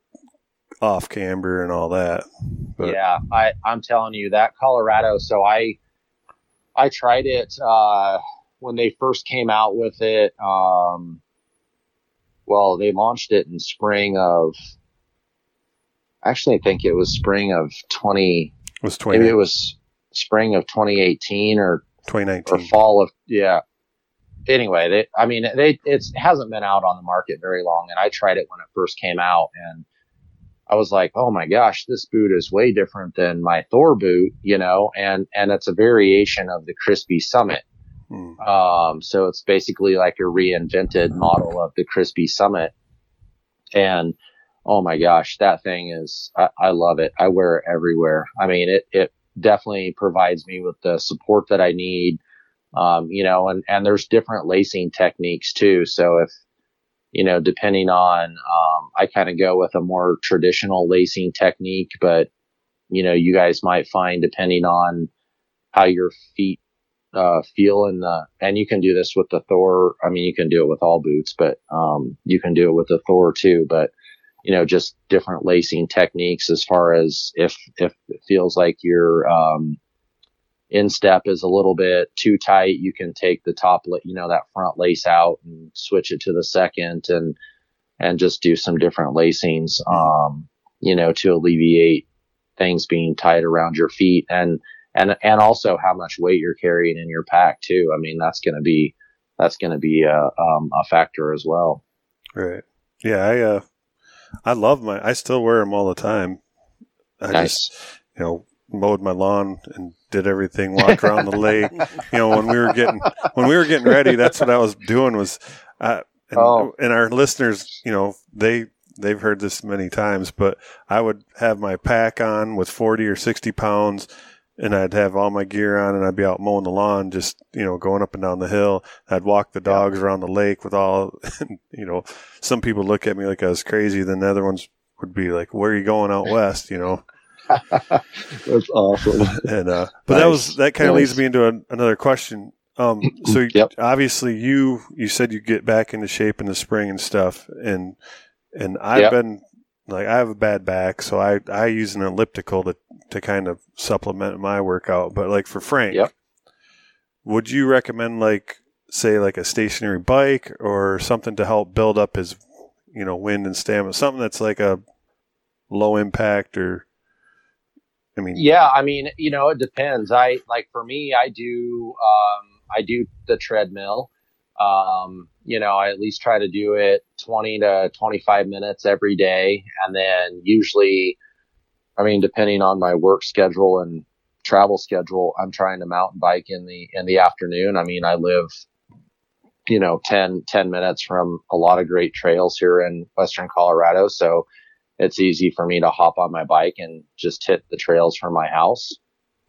off camber and all that. But, yeah, I, I'm telling you that Colorado. So I, I tried it, uh, when they first came out with it. Um, well, they launched it in spring of. Actually, I think it was spring of twenty. It was twenty. Maybe it was spring of 2018 or 2019 or fall of yeah. Anyway, they, I mean, they it hasn't been out on the market very long, and I tried it when it first came out, and I was like, oh my gosh, this boot is way different than my Thor boot, you know, and and it's a variation of the Crispi Summit. Hmm. Um, so it's basically like a reinvented model of the Crispi Summit. And oh my gosh, that thing is, I, I love it. I wear it everywhere. I mean, it, it definitely provides me with the support that I need. Um, you know, and, and there's different lacing techniques too. So if, you know, depending on, um, I kind of go with a more traditional lacing technique, but, you know, you guys might find depending on how your feet uh, feel in the, and you can do this with the Thor. I mean, you can do it with all boots, but, um, you can do it with the Thor too, but, you know, just different lacing techniques as far as if, if it feels like your, um, instep is a little bit too tight, you can take the top, you know, that front lace out and switch it to the second and, and just do some different lacings, um, you know, to alleviate things being tight around your feet. And, and and also how much weight you're carrying in your pack too. I mean, that's going to be that's going to be a um, a factor as well. Right. Yeah. I uh, I love my. I still wear them all the time. I nice. just you know mowed my lawn and did everything. Walked around the lake. You know when we were getting when we were getting ready, that's what I was doing. Was uh, and, oh. and our listeners, you know, they they've heard this many times, but I would have my pack on with 40 or 60 pounds and I'd have all my gear on and I'd be out mowing the lawn, just, you know, going up and down the hill. I'd walk the dogs yeah. around the lake with all, you know, some people look at me like I was crazy. Then the other ones would be like, where are you going out west? You know? That's awesome. And, uh, but nice. that was, that kind of nice. leads me into a, another question. Um, so yep. obviously you, you said you get back into shape in the spring and stuff. And And I've Yep. been like I have a bad back, so I I use an elliptical to to kind of supplement my workout. But like for Frank, Yep. would you recommend like say like a stationary bike or something to help build up his you know wind and stamina, something that's like a low impact or I mean Yeah, I mean, you know, it depends. I like for me, I do um, I do the treadmill. Um, you know, I at least try to do it 20 to 25 minutes every day, and then usually, I mean, depending on my work schedule and travel schedule, I'm trying to mountain bike in the in the afternoon. I mean, I live you know 10 10 minutes from a lot of great trails here in western Colorado, so it's easy for me to hop on my bike and just hit the trails from my house.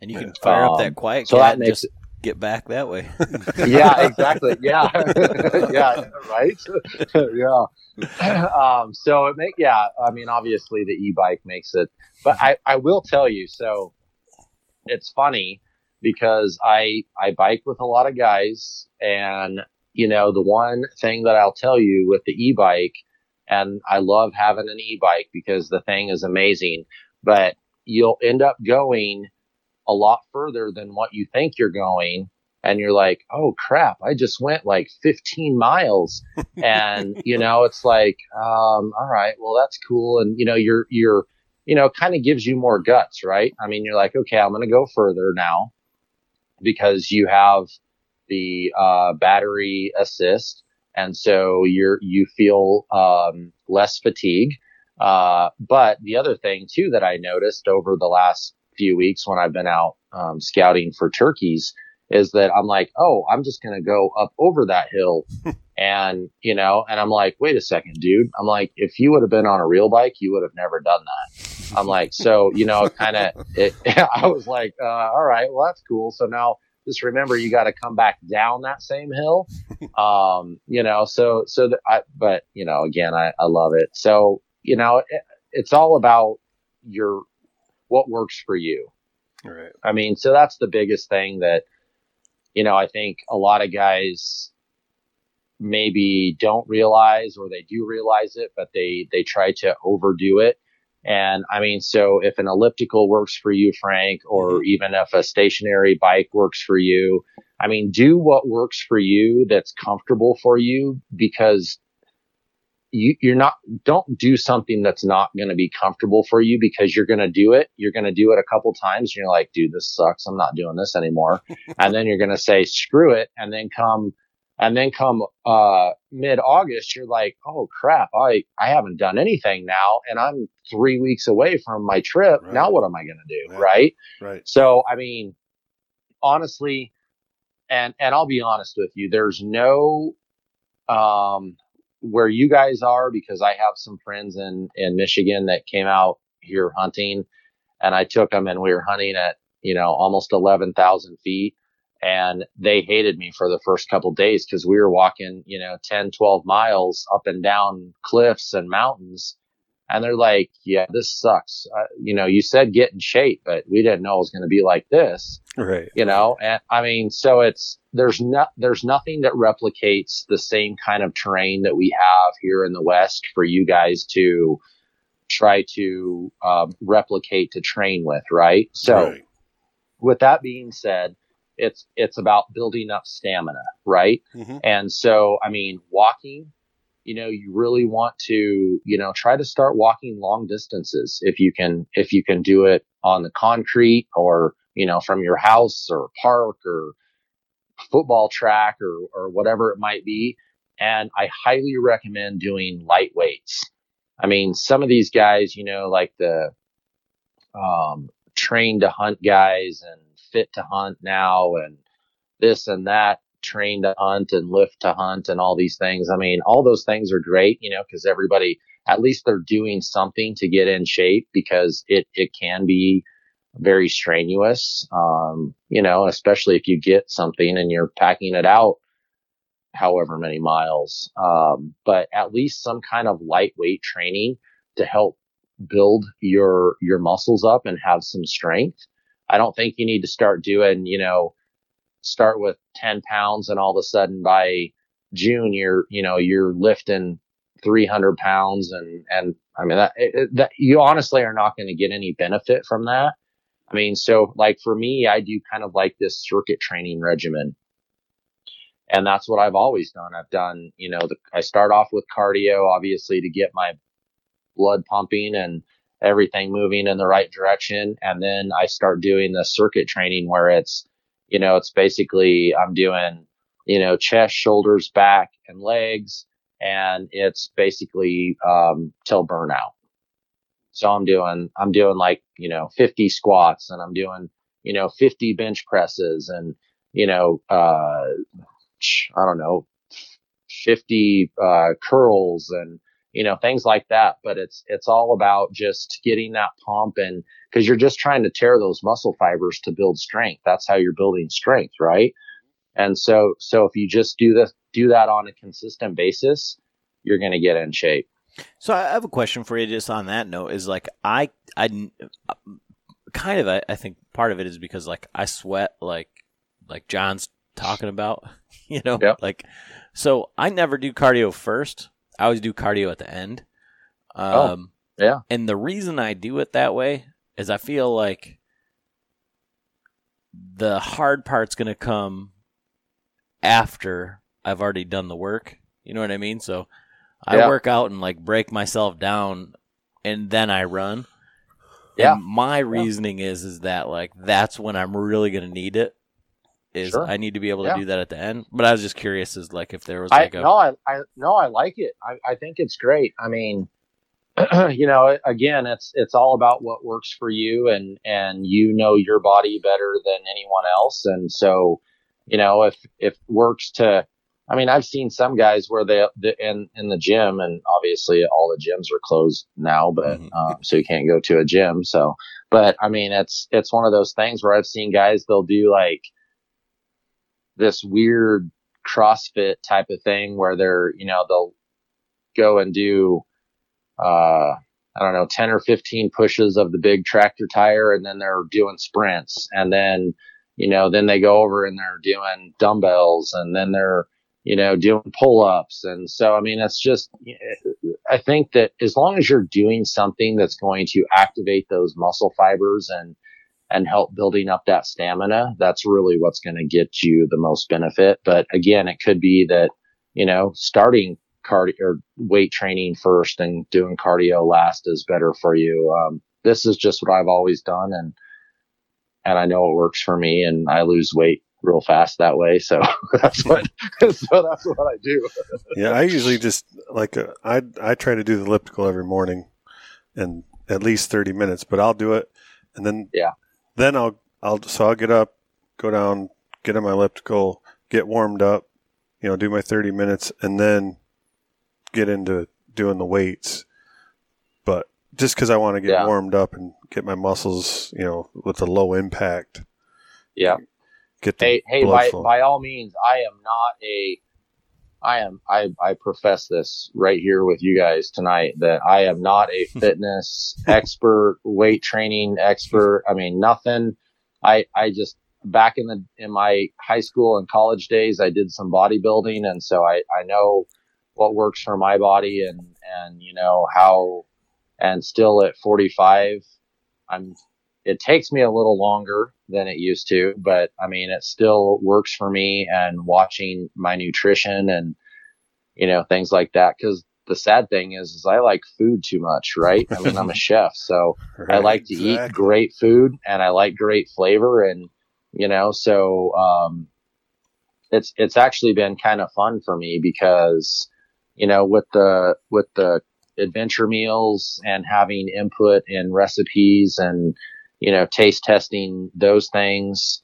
And you can fire up Um, that quiet so that and makes just get back that way. yeah, exactly. Yeah, yeah, right. yeah. Um, so it make yeah. I mean, obviously the e-bike makes it, but I I will tell you. So it's funny because I I bike with a lot of guys, and you know the one thing that I'll tell you with the e-bike, and I love having an e-bike because the thing is amazing, but you'll end up going a lot further than what you think you're going and you're like, oh crap, I just went like 15 miles. And, you know, it's like, um, all right, well, that's cool. And, you know, you're, you're, you know, kind of gives you more guts, right? I mean, you're like, okay, I'm going to go further now because you have the, uh, battery assist. And so you're, you feel, um, less fatigue. Uh, but the other thing too that I noticed over the last few weeks when I've been out, um, scouting for turkeys is that I'm like, oh, I'm just to go up over that hill. and, you know, and I'm like, wait a second, dude. I'm like, if you would have been on a real bike, you would have never done that. I'm like, so, you know, kind of, I was like, uh, all right, well, that's cool. So now just remember, you got to come back down that same hill. Um, you know, so, so, I, but, you know, again, I, I love it. So, you know, it, it's all about your, what works for you. right. I mean, so that's the biggest thing that, you know, I think a lot of guys maybe don't realize or they do realize it, but they, they try to overdo it. And I mean, so if an elliptical works for you, Frank, or mm-hmm. even if a stationary bike works for you, I mean, do what works for you that's comfortable for you because you, you're not, don't do something that's not going to be comfortable for you because you're going to do it. You're going to do it a couple times. And you're like, dude, this sucks. I'm not doing this anymore. and then you're going to say, screw it. And then come, and then come, uh, mid August, you're like, oh crap. I, I haven't done anything now and I'm three weeks away from my trip. Right. Now what am I going to do? Yeah. Right. Right. So, I mean, honestly, and and I'll be honest with you, there's no um where you guys are because I have some friends in in Michigan that came out here hunting, and I took them and we were hunting at you know almost eleven thousand feet. And they hated me for the first couple days because we were walking, you know, 10, 12 miles up and down cliffs and mountains. And they're like, yeah, this sucks. Uh, you know, you said get in shape, but we didn't know it was going to be like this Right. you know and i mean so it's there's not there's nothing that replicates the same kind of terrain that we have here in the west for you guys to try to um, replicate to train with right so Right. with that being said it's it's about building up stamina right? Mhm. and so i mean walking you know you really want to you know try to start walking long distances if you can if you can do it on the concrete or you know from your house or park or football track or or whatever it might be. And i highly recommend doing light weights. I mean some of these guys you know like the um trained to hunt guys and fit to hunt now and this and that trained to hunt and lift to hunt and all these things. I mean, all those things are great, you know, because everybody, at least they're doing something to get in shape because it, it can be very strenuous. Um, you know, especially if you get something and you're packing it out however many miles. Um, but at least some kind of lightweight training to help build your, your muscles up and have some strength. I don't think you need to start doing, you know, start with 10 pounds and all of a sudden by June, you're, you know, you're lifting 300 pounds and and i mean that, it, that you honestly are not going to get any benefit from that. I mean so like for me i do kind of like this circuit training regimen. And that's what i've always done. I've done you know the, i start off with cardio obviously to get my blood pumping and everything moving in the right direction and then i start doing the circuit training where it's you know it's basically i'm doing you know chest shoulders back and legs and it's basically um, till burnout. So I'm doing I'm doing like you know 50 squats and I'm doing you know 50 bench presses and you know uh, I don't know 50 uh, curls and you know things like that. But it's it's all about just getting that pump and because you're just trying to tear those muscle fibers to build strength. That's how you're building strength, right? And so, so if you just do this, do that on a consistent basis, you're going to get in shape. So I have a question for you just on that note is like, I, I uh, kind of, I, I think part of it is because like I sweat like, like John's talking about, you know, Yep. like, so I never do cardio first. I always do cardio at the end. Um, yeah. And the reason I do it that way is I feel like the hard part's going to come after I've already done the work. You know what I mean? So I Yeah. work out and like break myself down and then I run. Yeah. And my reasoning is is that like that's when I'm really going to need it. Is Sure. I need to be able to Yeah. do that at the end. But I was just curious as like if there was I like a no, I, I no, I like it. I, I think it's great. I mean, you know, again, it's it's all about what works for you, and and you know your body better than anyone else, and so, you know, if if works to, I mean, I've seen some guys where they the, in in the gym, and obviously all the gyms are closed now, but Mhm. um, so you can't go to a gym. So, but I mean, it's it's one of those things where I've seen guys they'll do like this weird CrossFit type of thing where they're, you know, they'll go and do, uh, I don't know, 10 or 15 pushes of the big tractor tire and then they're doing sprints. And then, you know, then they go over and they're doing dumbbells and then they're, you know, doing pull ups. And so, I mean, it's just, I think that as long as you're doing something that's going to activate those muscle fibers and, and help building up that stamina, that's really what's going to get you the most benefit. But again, it could be that, you know, starting cardio or weight training first and doing cardio last is better for you. Um, this is just what I've always done. And, and I know it works for me and I lose weight real fast that way. So that's what, so that's what I do. yeah, I usually just like uh, I I try to do the elliptical every morning, and at least thirty minutes. But I'll do it, and then Yeah. Then I'll I'll so I'll get up, go down, get on my elliptical, get warmed up, you know, do my thirty minutes, and then get into doing the weights. But just because I want to get Yeah. warmed up and get my muscles, you know, with a low impact, Yeah. get the hey, hey, by, flow. by all means, I am not a, I am, I, I profess this right here with you guys tonight that I am not a fitness expert, weight training expert. I mean, nothing. I, I just, back in the, in my high school and college days, I did some bodybuilding. And so I, I know what works for my body and, and, you know, how, and still at 45, I'm it takes me a little longer than it used to, but I mean, it still works for me and watching my nutrition and, you know, things like that. Cause the sad thing is, is I like food too much, right? I mean, I'm a chef, so I like to eat great food and I like great flavor and, you know, so, um, it's, it's actually been kind of fun for me because, you know, with the, with the adventure meals and having input in recipes and, you know, taste testing those things.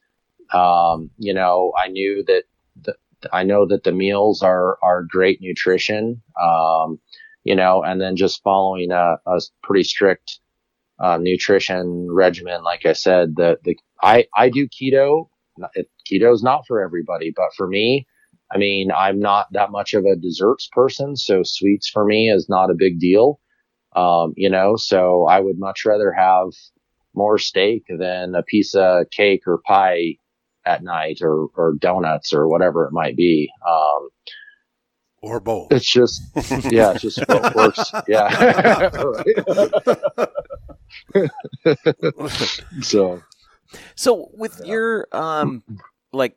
Um, you know, I knew that the, I know that the meals are, are great nutrition. Um, you know, and then just following a, a pretty strict, uh, nutrition regimen. Like I said, the, the, I, I do keto. Keto is not for everybody, but for me, I mean, I'm not that much of a desserts person. So sweets for me is not a big deal. Um, you know, so I would much rather have, more steak than a piece of cake or pie at night or, or donuts or whatever it might be. Um, or both. It's just, yeah, it's just what works. Yeah. so, So with your um like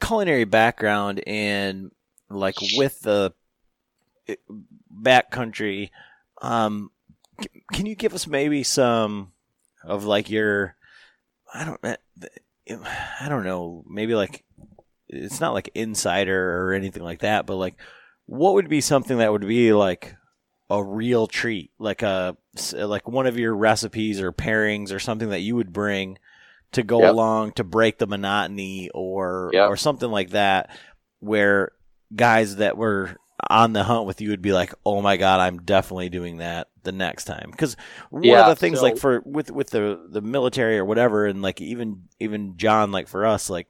culinary background and like with the eh, backcountry, um, can you give us maybe some of like your I don't eh, I don't know maybe like it's not like insider or anything like that, but like what would be something that would be like a real treat, like uh, a uh, like one of your recipes or pairings or something that you would bring to go Yep. along to break the monotony or Yep. or something like that where guys that were on the hunt with you would be like oh my god i'm definitely doing that the next time. Because one of the things so- like for with with the the military or whatever and like even even john like for us like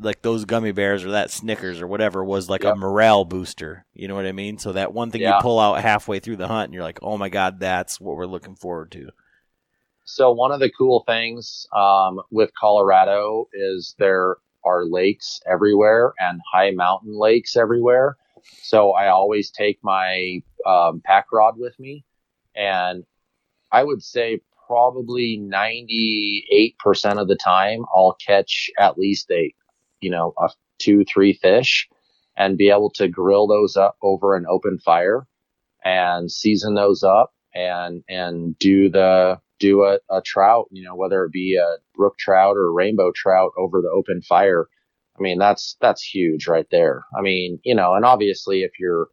like those gummy bears or that snickers or whatever was like a morale booster. You know what i mean? So that one thing you pull out halfway through the hunt and you're like oh my god that's what we're looking forward to. So one of the cool things um, with Colorado is there are lakes everywhere and high mountain lakes everywhere. So I always take my um, pack rod with me, and I would say probably ninety eight percent of the time I'll catch at least a, you know, a two three fish, and be able to grill those up over an open fire, and season those up and and do the do a, a trout, you know, whether it be a brook trout or rainbow trout over the open fire. I mean, that's that's huge right there. I mean, you know, and obviously if you're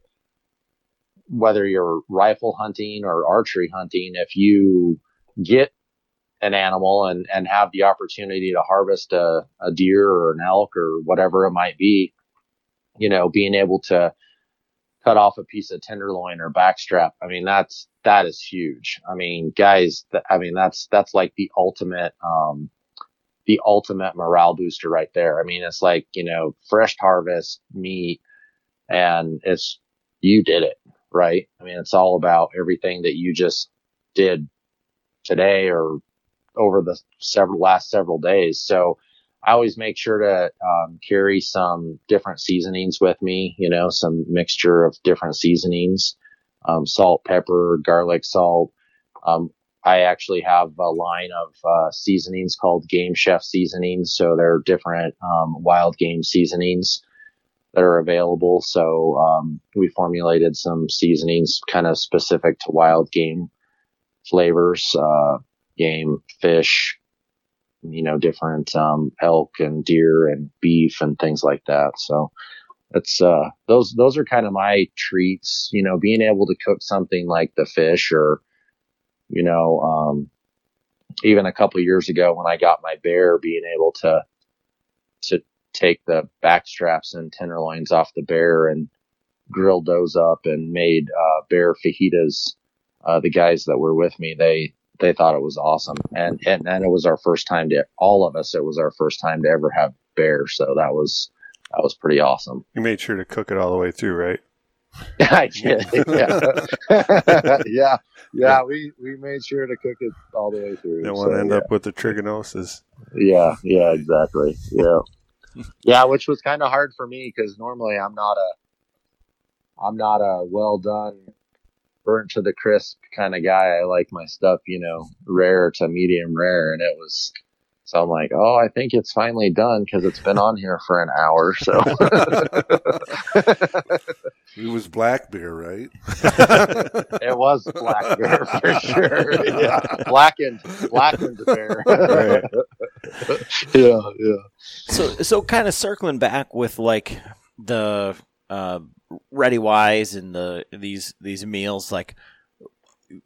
whether you're rifle hunting or archery hunting, if you get an animal and, and have the opportunity to harvest a, a deer or an elk or whatever it might be, you know, being able to cut off a piece of tenderloin or backstrap. I mean, that's, that is huge. I mean, guys, th- I mean, that's, that's like the ultimate, um, the ultimate morale booster right there. I mean, it's like, you know, fresh harvest meat and it's, you did it, right? I mean, it's all about everything that you just did today or over the several last several days. So I always make sure to um, carry some different seasonings with me, you know, some mixture of different seasonings, um, salt, pepper, garlic, salt. Um, I actually have a line of uh, seasonings called Game Chef seasonings. So they're different um, wild game seasonings that are available. So um, we formulated some seasonings kind of specific to wild game flavors, uh, game, fish, you know, different um, elk and deer and beef and things like that. So it's uh, those those are kind of my treats. You know, being able to cook something like the fish, or you know, um, even a couple years ago when I got my bear, being able to to take the back straps and tenderloins off the bear and grilled those up and made uh, bear fajitas. Uh, the guys that were with me, they they thought it was awesome, and and and it was our first time to all of us. It was our first time to ever have bear, so that was that was pretty awesome. You made sure to cook it all the way through, right? I did, yeah, yeah, yeah. We we made sure to cook it all the way through. Don't want to end yeah. up with the trichinosis. Yeah, yeah, exactly. Yeah, yeah, which was kind of hard for me because normally I'm not a, I'm not a well done, burnt to the crisp kind of guy. I like my stuff, you know, rare to medium rare, and it was. So I'm like, oh, I think it's finally done because it's been on here for an hour. So It was black bear, right? it was black bear for sure. Yeah, blackened, blackened bear. Right. yeah, yeah. so so kind of circling back with like the uh, Readywise and the these these meals like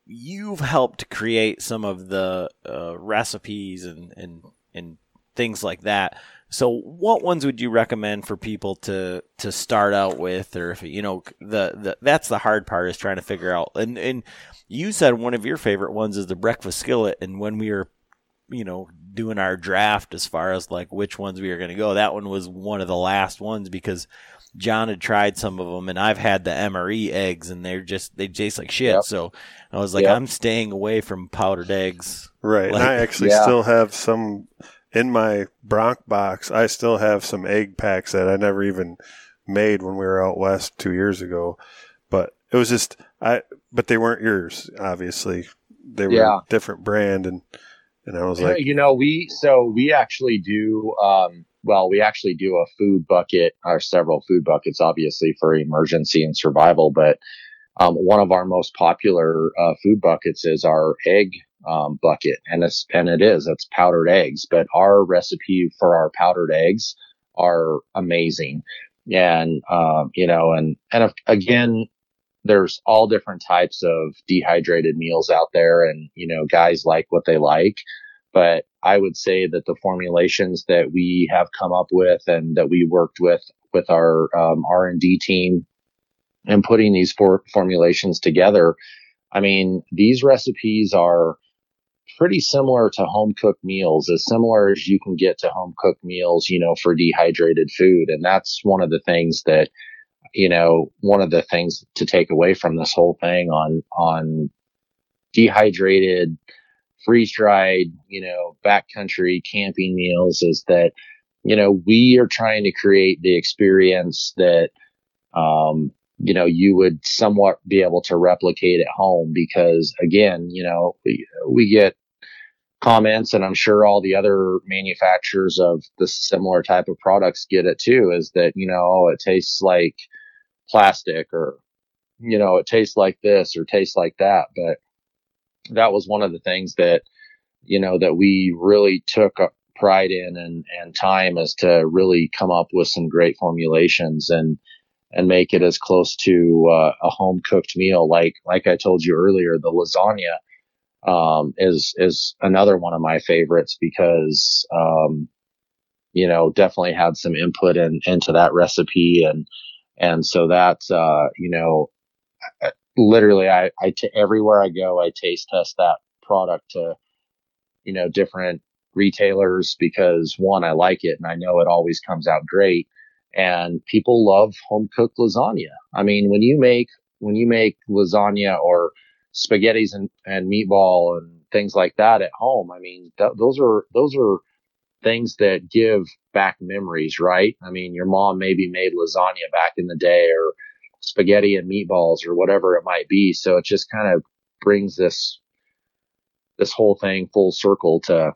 you've helped create some of the uh, recipes and and and things like that. So what ones would you recommend for people to to start out with? Or if you know the, the that's the hard part is trying to figure out. And and you said one of your favorite ones is the breakfast skillet. And when we were you know doing our draft as far as like which ones we were going to go that one was one of the last ones because john had tried some of them and i've had the mre eggs and they're just they taste like shit Yep. so i was like Yep. i'm staying away from powdered eggs Right. Like- and I actually Yeah. still have some in my Bronc box. I still have some egg packs that I never even made when we were out west two years ago, but it was just I. But they weren't yours, obviously. They were Yeah. a different brand, and and I was like, you know, we so we actually do. Um, well, we actually do a food bucket, or several food buckets, obviously for emergency and survival. But um, one of our most popular uh, food buckets is our egg um, bucket, and it's and it is it's powdered eggs. But our recipe for our powdered eggs are amazing, and um, you know, and and again, there's all different types of dehydrated meals out there, and you know, guys like what they like but I would say that the formulations that we have come up with and that we worked with with our um, R and D team and putting these four formulations together, I mean, these recipes are pretty similar to home cooked meals, as similar as you can get to home cooked meals, you know, for dehydrated food. And that's one of the things that, you know, one of the things to take away from this whole thing on, on dehydrated, freeze dried, you know, backcountry camping meals is that, you know, we are trying to create the experience that, um, you know, you would somewhat be able to replicate at home because again, you know, we, we get comments and I'm sure all the other manufacturers of the similar type of products get it too is that, you know, oh, it tastes like plastic or, you know, it tastes like this or tastes like that. But that was one of the things that, you know, that we really took pride in and, and time is to really come up with some great formulations and, and make it as close to uh, a home cooked meal. Like, like I told you earlier, the lasagna, um, is, is another one of my favorites because, um, you know, definitely had some input in, into that recipe. And, and so that's, uh, you know, literally I, I, t- everywhere I go, I taste test that product to, you know, different retailers because one, I like it and I know it always comes out great. And people love home cooked lasagna. I mean, when you make, when you make lasagna or spaghettis and, and meatball and things like that at home, I mean, th- those are, those are things that give back memories, right? I mean, your mom maybe made lasagna back in the day or spaghetti and meatballs or whatever it might be. So it just kind of brings this, this whole thing full circle to,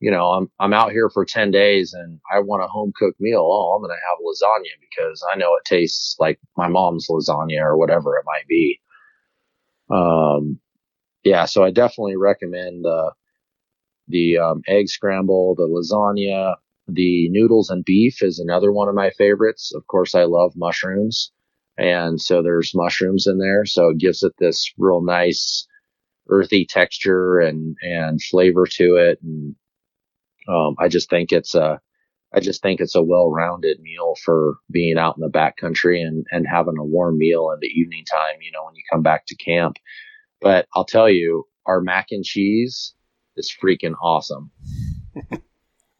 you know, I'm, I'm out here for 10 days and I want a home cooked meal. Oh, I'm going to have lasagna because I know it tastes like my mom's lasagna or whatever it might be. Um, yeah, so I definitely recommend the, the, um, egg scramble, the lasagna, the noodles and beef is another one of my favorites. Of course, I love mushrooms. And so there's mushrooms in there. So it gives it this real nice earthy texture and, and flavor to it. And, um, I just think it's a, I just think it's a well-rounded meal for being out in the backcountry and, and having a warm meal in the evening time, you know, when you come back to camp. But I'll tell you, our mac and cheese is freaking awesome.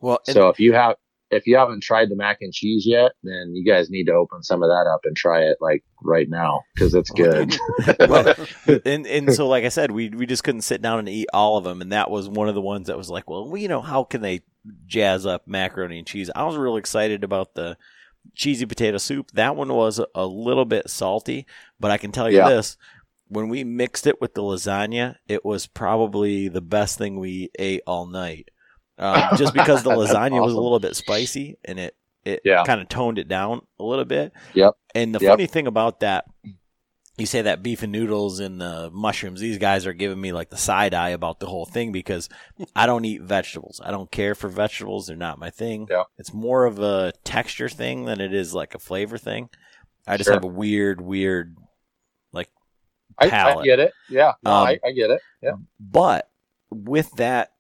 Well, So if you have, if you haven't tried the mac and cheese yet, then you guys need to open some of that up and try it like right now because it's good. well, and and so like I said, we we just couldn't sit down and eat all of them, and that was one of the ones that was like, well, you know, how can they jazz up macaroni and cheese? I was real excited about the cheesy potato soup. That one was a little bit salty, but I can tell you Yeah. this: when we mixed it with the lasagna, it was probably the best thing we ate all night. Um, just because the lasagna was a little bit spicy and it it Yeah. kind of toned it down a little bit. Yep. And the Yep. funny thing about that, you say that beef and noodles and the mushrooms, these guys are giving me like the side eye about the whole thing because I don't eat vegetables. I don't care for vegetables. They're not my thing. Yeah. It's more of a texture thing than it is like a flavor thing. I just Sure. have a weird, weird, I, I get it. Yeah, no, Um, I, I get it. Yeah, But with that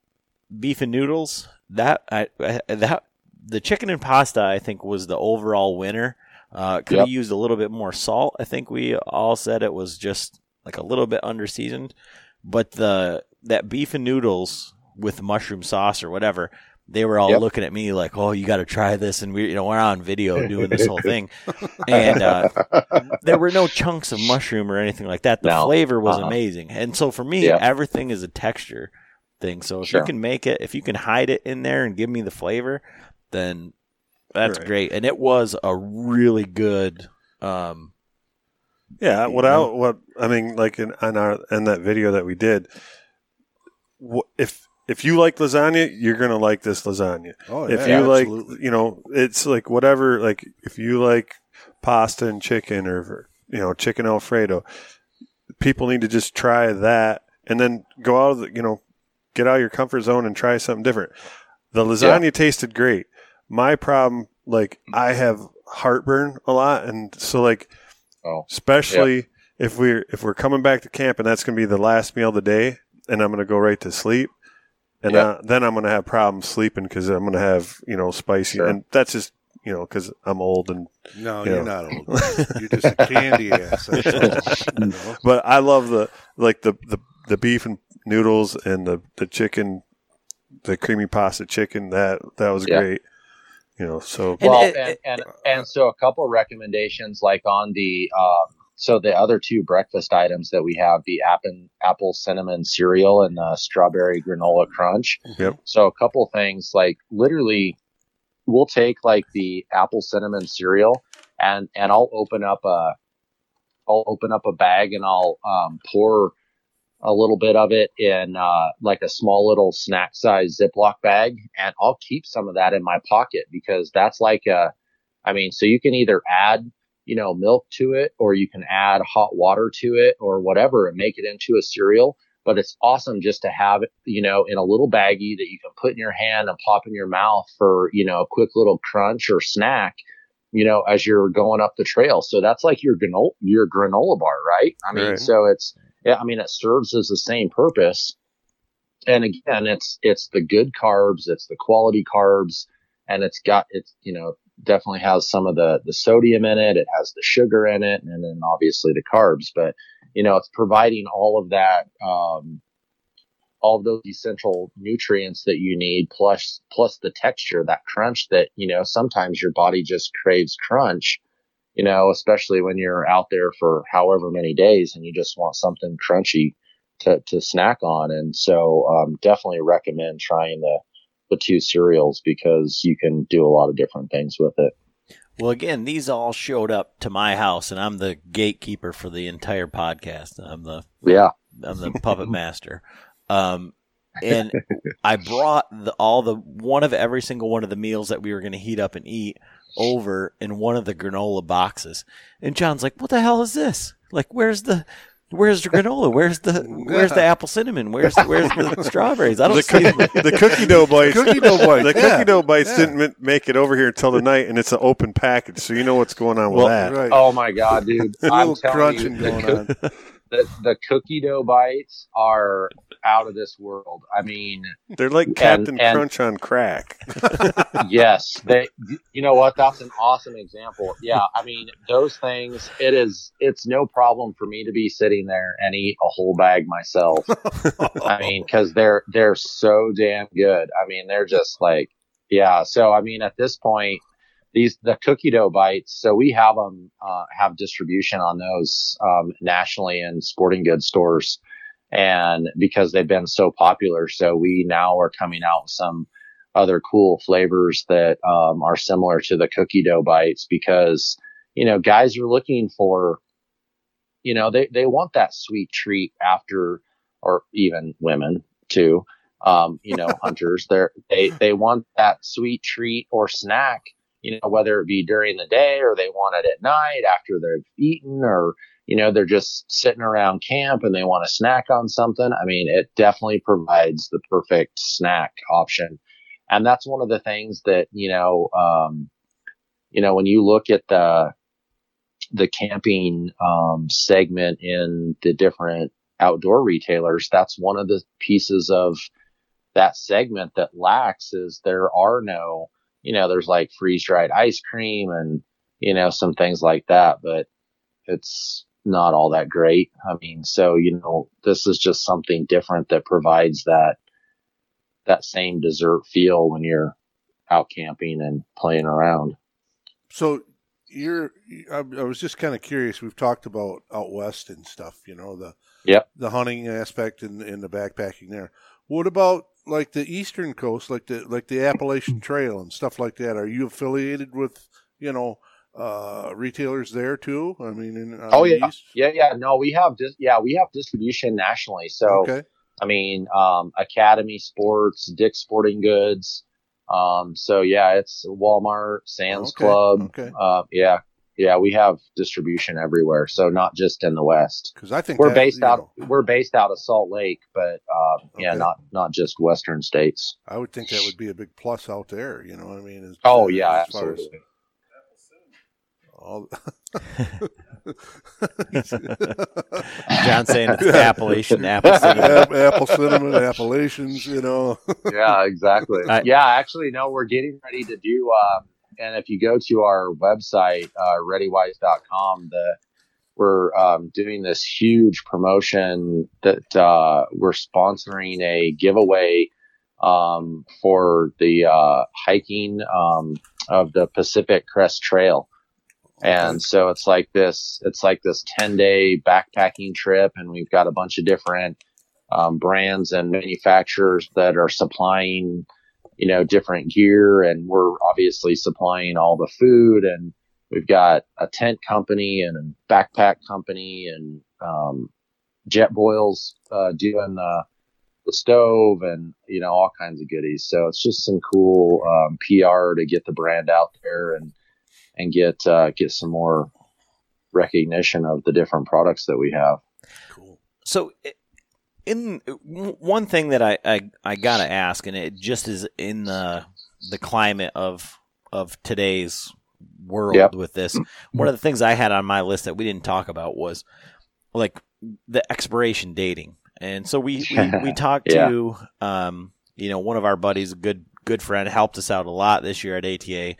beef and noodles, that I, I that the chicken and pasta, I think was the overall winner. Uh, could have Yep. used a little bit more salt. I think we all said it was just like a little bit under seasoned. But the that beef and noodles with mushroom sauce or whatever, they were all Yep. looking at me like, "Oh, you got to try this." And we, you know, we're on video doing this whole thing, and uh, there were no chunks of mushroom or anything like that. The No. flavor was Uh-uh. amazing, and so for me, Yeah. everything is a texture thing. So if Sure. you can make it, if you can hide it in there and give me the flavor, then That's Right. great, and it was a really good. Um, Yeah, what I what I mean, like in on our in that video that we did, wh- if if you like lasagna, you're gonna like this lasagna. Oh, yeah, if yeah, you like, absolutely. you know, it's like whatever. Like if you like pasta and chicken, or you know, chicken alfredo, people need to just try that, and then go out of the, you know, get out of your comfort zone and try something different. The lasagna tasted great. My problem, like I have heartburn a lot, and so like Oh, especially if we're if we're coming back to camp and that's going to be the last meal of the day and i'm going to go right to sleep and Yeah. uh, then i'm going to have problems sleeping because i'm going to have you know spicy Sure. and that's just you know because i'm old and No, you you're know. not old. You're just a candy ass. That's. You know? but i love the like the the, the beef and noodles and the the chicken the creamy pasta chicken that that was Yeah. great you know so And well, it- and, and and so a couple recommendations, like on the um, so the other two breakfast items that we have, the apple apple cinnamon cereal and the strawberry granola crunch. Yep. So a couple things, like literally, we'll take like the apple cinnamon cereal, and and I'll open up a, I'll open up a bag and I'll um, pour a little bit of it in uh, like a small little snack size Ziploc bag, and I'll keep some of that in my pocket because that's like a, I mean, so you can either add, you know, milk to it or you can add hot water to it or whatever and make it into a cereal. But it's awesome just to have it, you know, in a little baggie that you can put in your hand and pop in your mouth for, you know, a quick little crunch or snack, you know, as you're going up the trail. So that's like your granola, your granola bar, right? I mean, Right. so it's, yeah, I mean, it serves as the same purpose. And again, it's it's the good carbs, it's the quality carbs, and it's got it's you know definitely has some of the the sodium in it. It has the sugar in it, and then obviously the carbs. But you know, it's providing all of that, um, all of those essential nutrients that you need, plus plus the texture, that crunch that you know sometimes your body just craves crunch you know, especially when you're out there for however many days and you just want something crunchy to, to snack on. And so, um, definitely recommend trying the, the two cereals because you can do a lot of different things with it. well, again, these all showed up to my house, and I'm the gatekeeper for the entire podcast. I'm the Yeah. I'm the puppet master. Um, and I brought the, all the one of every single one of the meals that we were going to heat up and eat over in one of the granola boxes. And John's like, "What the hell is this? Like, where's the where's the granola? Where's the where's the apple cinnamon? Where's where's the strawberries? I don't the, see them." cookie, the cookie dough bites Cookie dough bites, the yeah, cookie dough bites yeah. didn't make it over here until tonight and it's an open package so you know what's going on with that Right. Oh my God, dude. a I'm little telling you, crunching the, going coo- on. The, the cookie dough bites are out of this world. I mean, They're like Captain and- Crunch on crack. yes they you know what? That's an awesome example. Yeah i mean those things it is it's no problem for me to be sitting there and eat a whole bag myself. I mean because they're they're so damn good. I mean they're just like yeah. So i mean at this point these the cookie dough bites. So we have them uh, have distribution on those um, nationally in sporting goods stores. And because they've been so popular so we now are coming out with some other cool flavors that um, are similar to the cookie dough bites because you know guys are looking for you know they they want that sweet treat after or even women too um, you know hunters. They're they they want that sweet treat or snack you know whether it be during the day or they want it at night after they've eaten or you know they're just sitting around camp and they want to snack on something i mean it definitely provides the perfect snack option. And that's one of the things that you know um, you know when you look at the the camping um, segment in the different outdoor retailers that's one of the pieces of that segment that lacks is there are no you know there's like freeze dried ice cream and you know some things like that but it's not all that great i mean so you know this is just something different that provides that that same dessert feel when you're out camping and playing around. So you're, I, I was just kind of curious. We've talked about out west and stuff, you know, the Yep. the hunting aspect and, and the backpacking there. What about like the eastern coast, like the like the Appalachian Trail and stuff like that? Are you affiliated with you know uh, retailers there too? I mean, in, Oh yeah, east? yeah, yeah. No, we have dis- yeah, we have distribution nationally. So Okay. I mean, um, Academy Sports, Dick's Sporting Goods. Um, so yeah, it's Walmart, Sam's Okay, Club. okay. Uh, yeah, yeah, we have distribution everywhere. So not just in the West. Because I think We're that, based out. know, We're based out of Salt Lake, but uh, yeah, not not just Western states. I would think that would be a big plus out there. You know what I mean? As- Oh as yeah, as absolutely. all- John saying it's Appalachian apple cinnamon. Apple cinnamon, Appalachians. You know. yeah, exactly. I- yeah, actually, no, we're getting ready to do. Um, and if you go to our website, uh, readywise.com, the we're um, doing this huge promotion that uh, we're sponsoring a giveaway um, for the uh, hiking um, of the Pacific Crest Trail. And so it's like this, it's like this 10 day backpacking trip. And we've got a bunch of different um, brands and manufacturers that are supplying, you know, different gear. And we're obviously supplying all the food. And we've got a tent company and a backpack company and um, Jetboil's uh, doing the, the stove and, you know, all kinds of goodies. So it's just some cool um, PR to get the brand out there and, and get uh, get some more recognition of the different products that we have. cool. So, i- in one thing that I, I, I gotta ask, and it just is in the the climate of of today's world Yep. with this. One of the things I had on my list that we didn't talk about was like the expiration dating, and so we we, we talked Yeah. to um you know one of our buddies, a good good friend, helped us out a lot this year at ATA.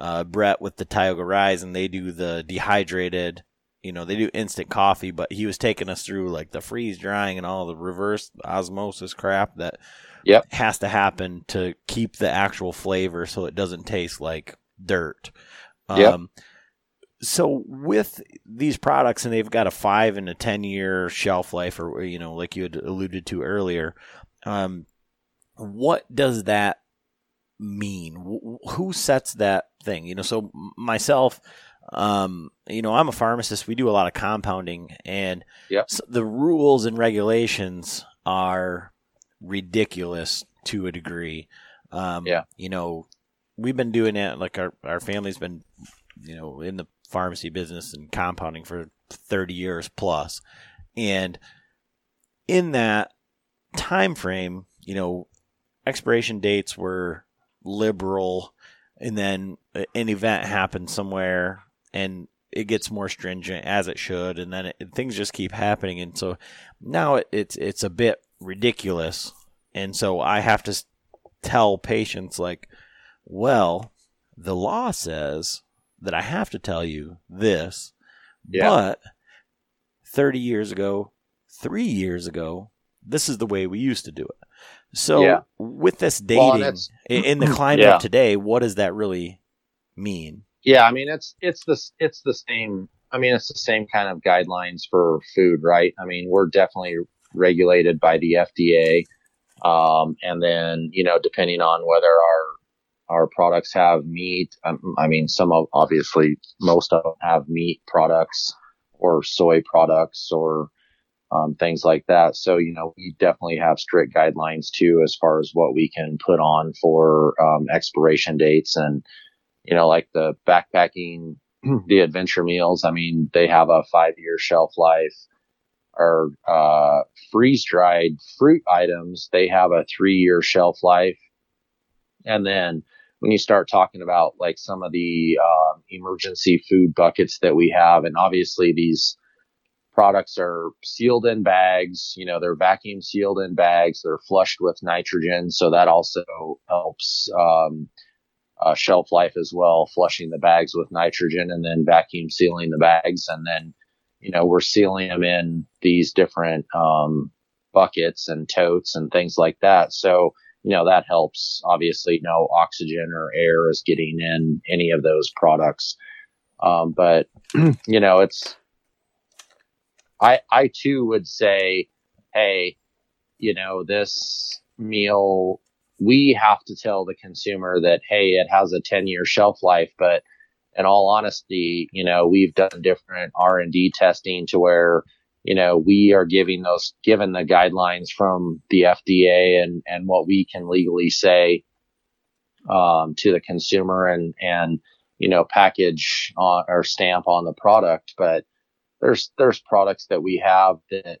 Uh, Brett with the Tioga Rise, and they do the dehydrated you know, they do instant coffee, but he was taking us through like the freeze drying and all the reverse osmosis crap that Yep. has to happen to keep the actual flavor so it doesn't taste like dirt. Yep. Um, so with these products, and they've got a five and a ten year shelf life, or you know, like you had alluded to earlier, um, what does that mean? Wh- Who sets that thing? You know, so myself, um, you know, I'm a pharmacist. We do a lot of compounding, and Yep. the rules and regulations are ridiculous to a degree. Um, Yeah. You know, we've been doing it. Like our our family's been, you know, in the pharmacy business and compounding for 30 years plus. plus, and in that time frame, you know, expiration dates were liberal, and then an event happened somewhere, and it gets more stringent as it should, and then it, things just keep happening, and so now it, it's it's a bit ridiculous, and so I have to tell patients like, well, the law says that I have to tell you this, Yeah. but 30 years ago, three years ago, this is the way we used to do it. So Yeah. with this dating i- in the climate Yeah. today, what does that really mean? Yeah, I mean it's it's the it's the same. I mean it's the same kind of guidelines for food, right? I mean we're definitely regulated by the FDA, um, and then you know depending on whether our our products have meat. Um, I mean some of obviously most of them have meat products or soy products or um, things like that. So you know we definitely have strict guidelines too as far as what we can put on for um, expiration dates and you know, like the backpacking, the adventure meals. I mean, they have a five year shelf life. Or uh, freeze dried fruit items, they have a three year shelf life. And then when you start talking about like some of the um, emergency food buckets that we have, and obviously these products are sealed in bags, you know, they're vacuum sealed in bags, they're flushed with nitrogen. So that also helps. Um, uh, shelf life as well, flushing the bags with nitrogen and then vacuum sealing the bags. And then, you know, we're sealing them in these different, um, buckets and totes and things like that. So, you know, that helps. Obviously, no oxygen or air is getting in any of those products. Um, but, you know, it's, I, I too would say, hey, you know, this meal, we have to tell the consumer that, hey, it has a 10 year shelf life. But in all honesty, you know, we've done different R and D testing to where, you know, we are giving those, given the guidelines from the FDA and, and what we can legally say, um, to the consumer and, and, you know, package on or stamp on the product. But there's, there's products that we have that,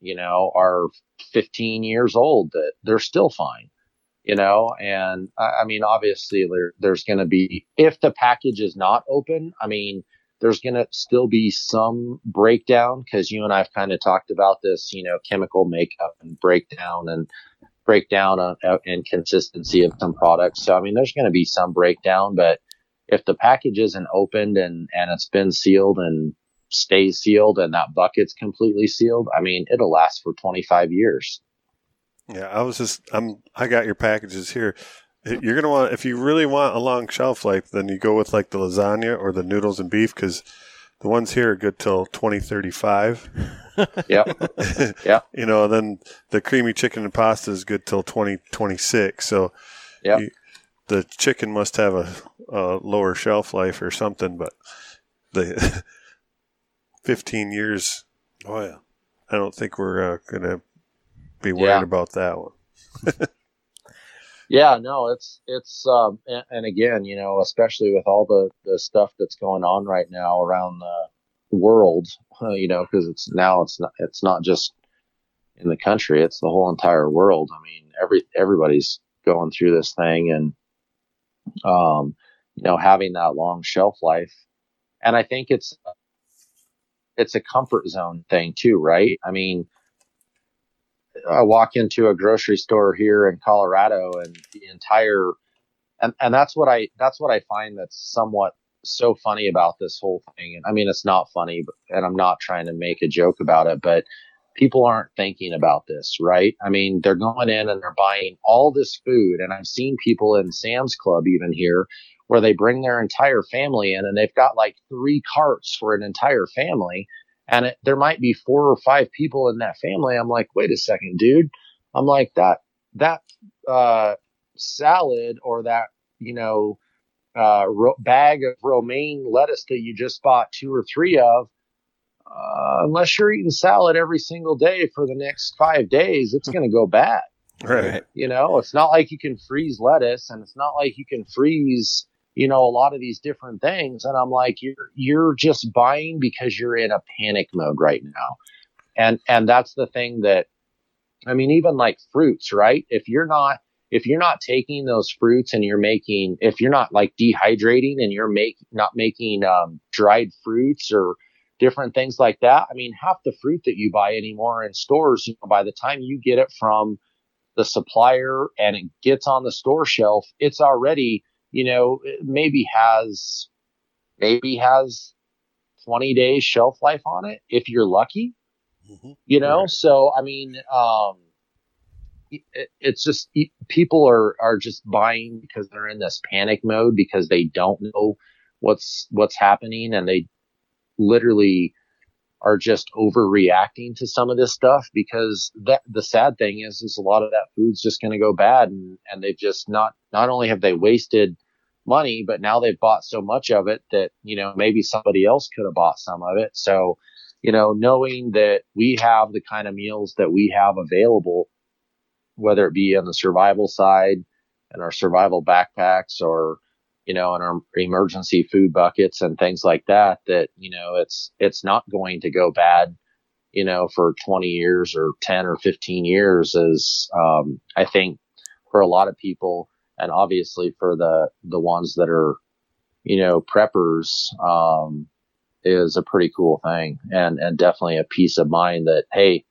you know, are 15 years old that they're still fine, you know, and I, mean, obviously there, there's going to be, if the package is not open, I mean, there's going to still be some breakdown because you and I've kind of talked about this, you know, chemical makeup and breakdown and breakdown uh, and consistency of some products. So, I mean, there's going to be some breakdown, but if the package isn't opened and, and it's been sealed and stays sealed and that bucket's completely sealed, I mean, it'll last for 25 years. Yeah, I was just I'm I got your packages here. You're gonna want if you really want a long shelf life, then you go with like the lasagna or the noodles and beef because the ones here are good till 2035. Yeah. yeah. You know, then the creamy chicken and pasta is good till 2026. So yeah. the chicken must have a, a lower shelf life or something, but the 15 years. Oh yeah. I don't think we're uh, going to be worried Yeah. about that one. Yeah, no, it's it's um and, and again, you know, especially with all the the stuff that's going on right now around the world, uh, you know, because it's now it's not it's not just in the country, it's the whole entire world. I mean, every everybody's going through this thing and um you know, having that long shelf life. And I think it's it's a comfort zone thing too, right? I mean, I walk into a grocery store here in Colorado and the entire and and that's what I that's what I find that's somewhat so funny about this whole thing. And I mean it's not funny but, and I'm not trying to make a joke about it, but people aren't thinking about this, right? I mean, they're going in and they're buying all this food and I've seen people in Sam's Club even here where they bring their entire family in and they've got like three carts for an entire family and it, there might be four or five people in that family. I'm like, wait a second, dude. I'm like that that uh, salad or that you know uh, ro- bag of romaine lettuce that you just bought two or three of. Uh, unless you're eating salad every single day for the next five days, it's going to go bad. Right. You know, it's not like you can freeze lettuce and it's not like you can freeze, you know, a lot of these different things. And I'm like, you're, you're just buying because you're in a panic mode right now. And, and that's the thing that, I mean, even like fruits, right? If you're not, if you're not taking those fruits and you're making, if you're not like dehydrating and you're make, not making, um, dried fruits or different things like that. I mean, half the fruit that you buy anymore in stores, you know, by the time you get it from, the supplier and it gets on the store shelf, it's already, you know, maybe has, maybe has 20 days shelf life on it if you're lucky, hmm you know? Right. So, I mean, um, it, it's just people are, are just buying because they're in this panic mode because they don't know what's, what's happening and they literally are just overreacting to some of this stuff because that the sad thing is is a lot of that food's just going to go bad and and they've just not not only have they wasted money but now they've bought so much of it that you know maybe somebody else could have bought some of it. So you know knowing that we have the kind of meals that we have available whether it be on the survival side and our survival backpacks or you know, in our emergency food buckets and things like that, that, you know, it's, it's not going to go bad, you know, for 20 years or 10 or 15 years is, um, I think for a lot of people and obviously for the, the ones that are, you know, preppers, um, is a pretty cool thing and, and definitely a peace of mind that, Hey,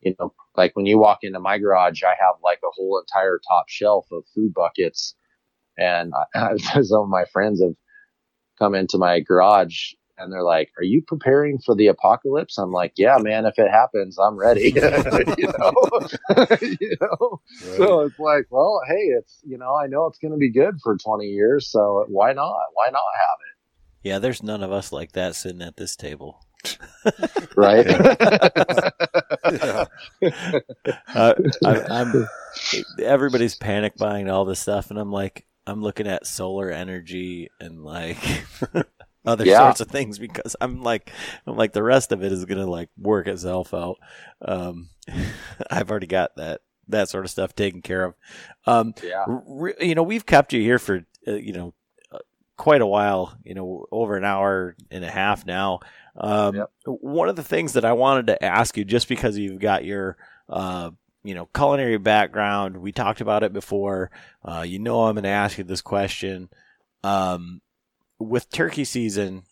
you know, like when you walk into my garage, I have like a whole entire top shelf of food buckets and I, some of my friends have come into my garage and they're like, "Are you preparing for the apocalypse?" I'm like, "Yeah, man. If it happens, I'm ready." you know, you know. So it's like, well, hey, it's you know, I know it's going to be good for 20 years, so why not? Why not have it? Yeah, there's none of us like that sitting at this table. right? Yeah. uh, I, I'm everybody's panic buying all this stuff, and I'm like, I'm looking at solar energy and like other Yeah. sorts of things because I'm like, I'm like the rest of it is gonna like work itself out. Um, I've already got that that sort of stuff taken care of. Um, yeah. re- you know, we've kept you here for uh, you know uh, quite a while. You know, over an hour and a half now. Um, Yep. One of the things that I wanted to ask you, just because you've got your uh, you know culinary background, we talked about it before. Uh, you know, I'm going to ask you this question. Um, with turkey season,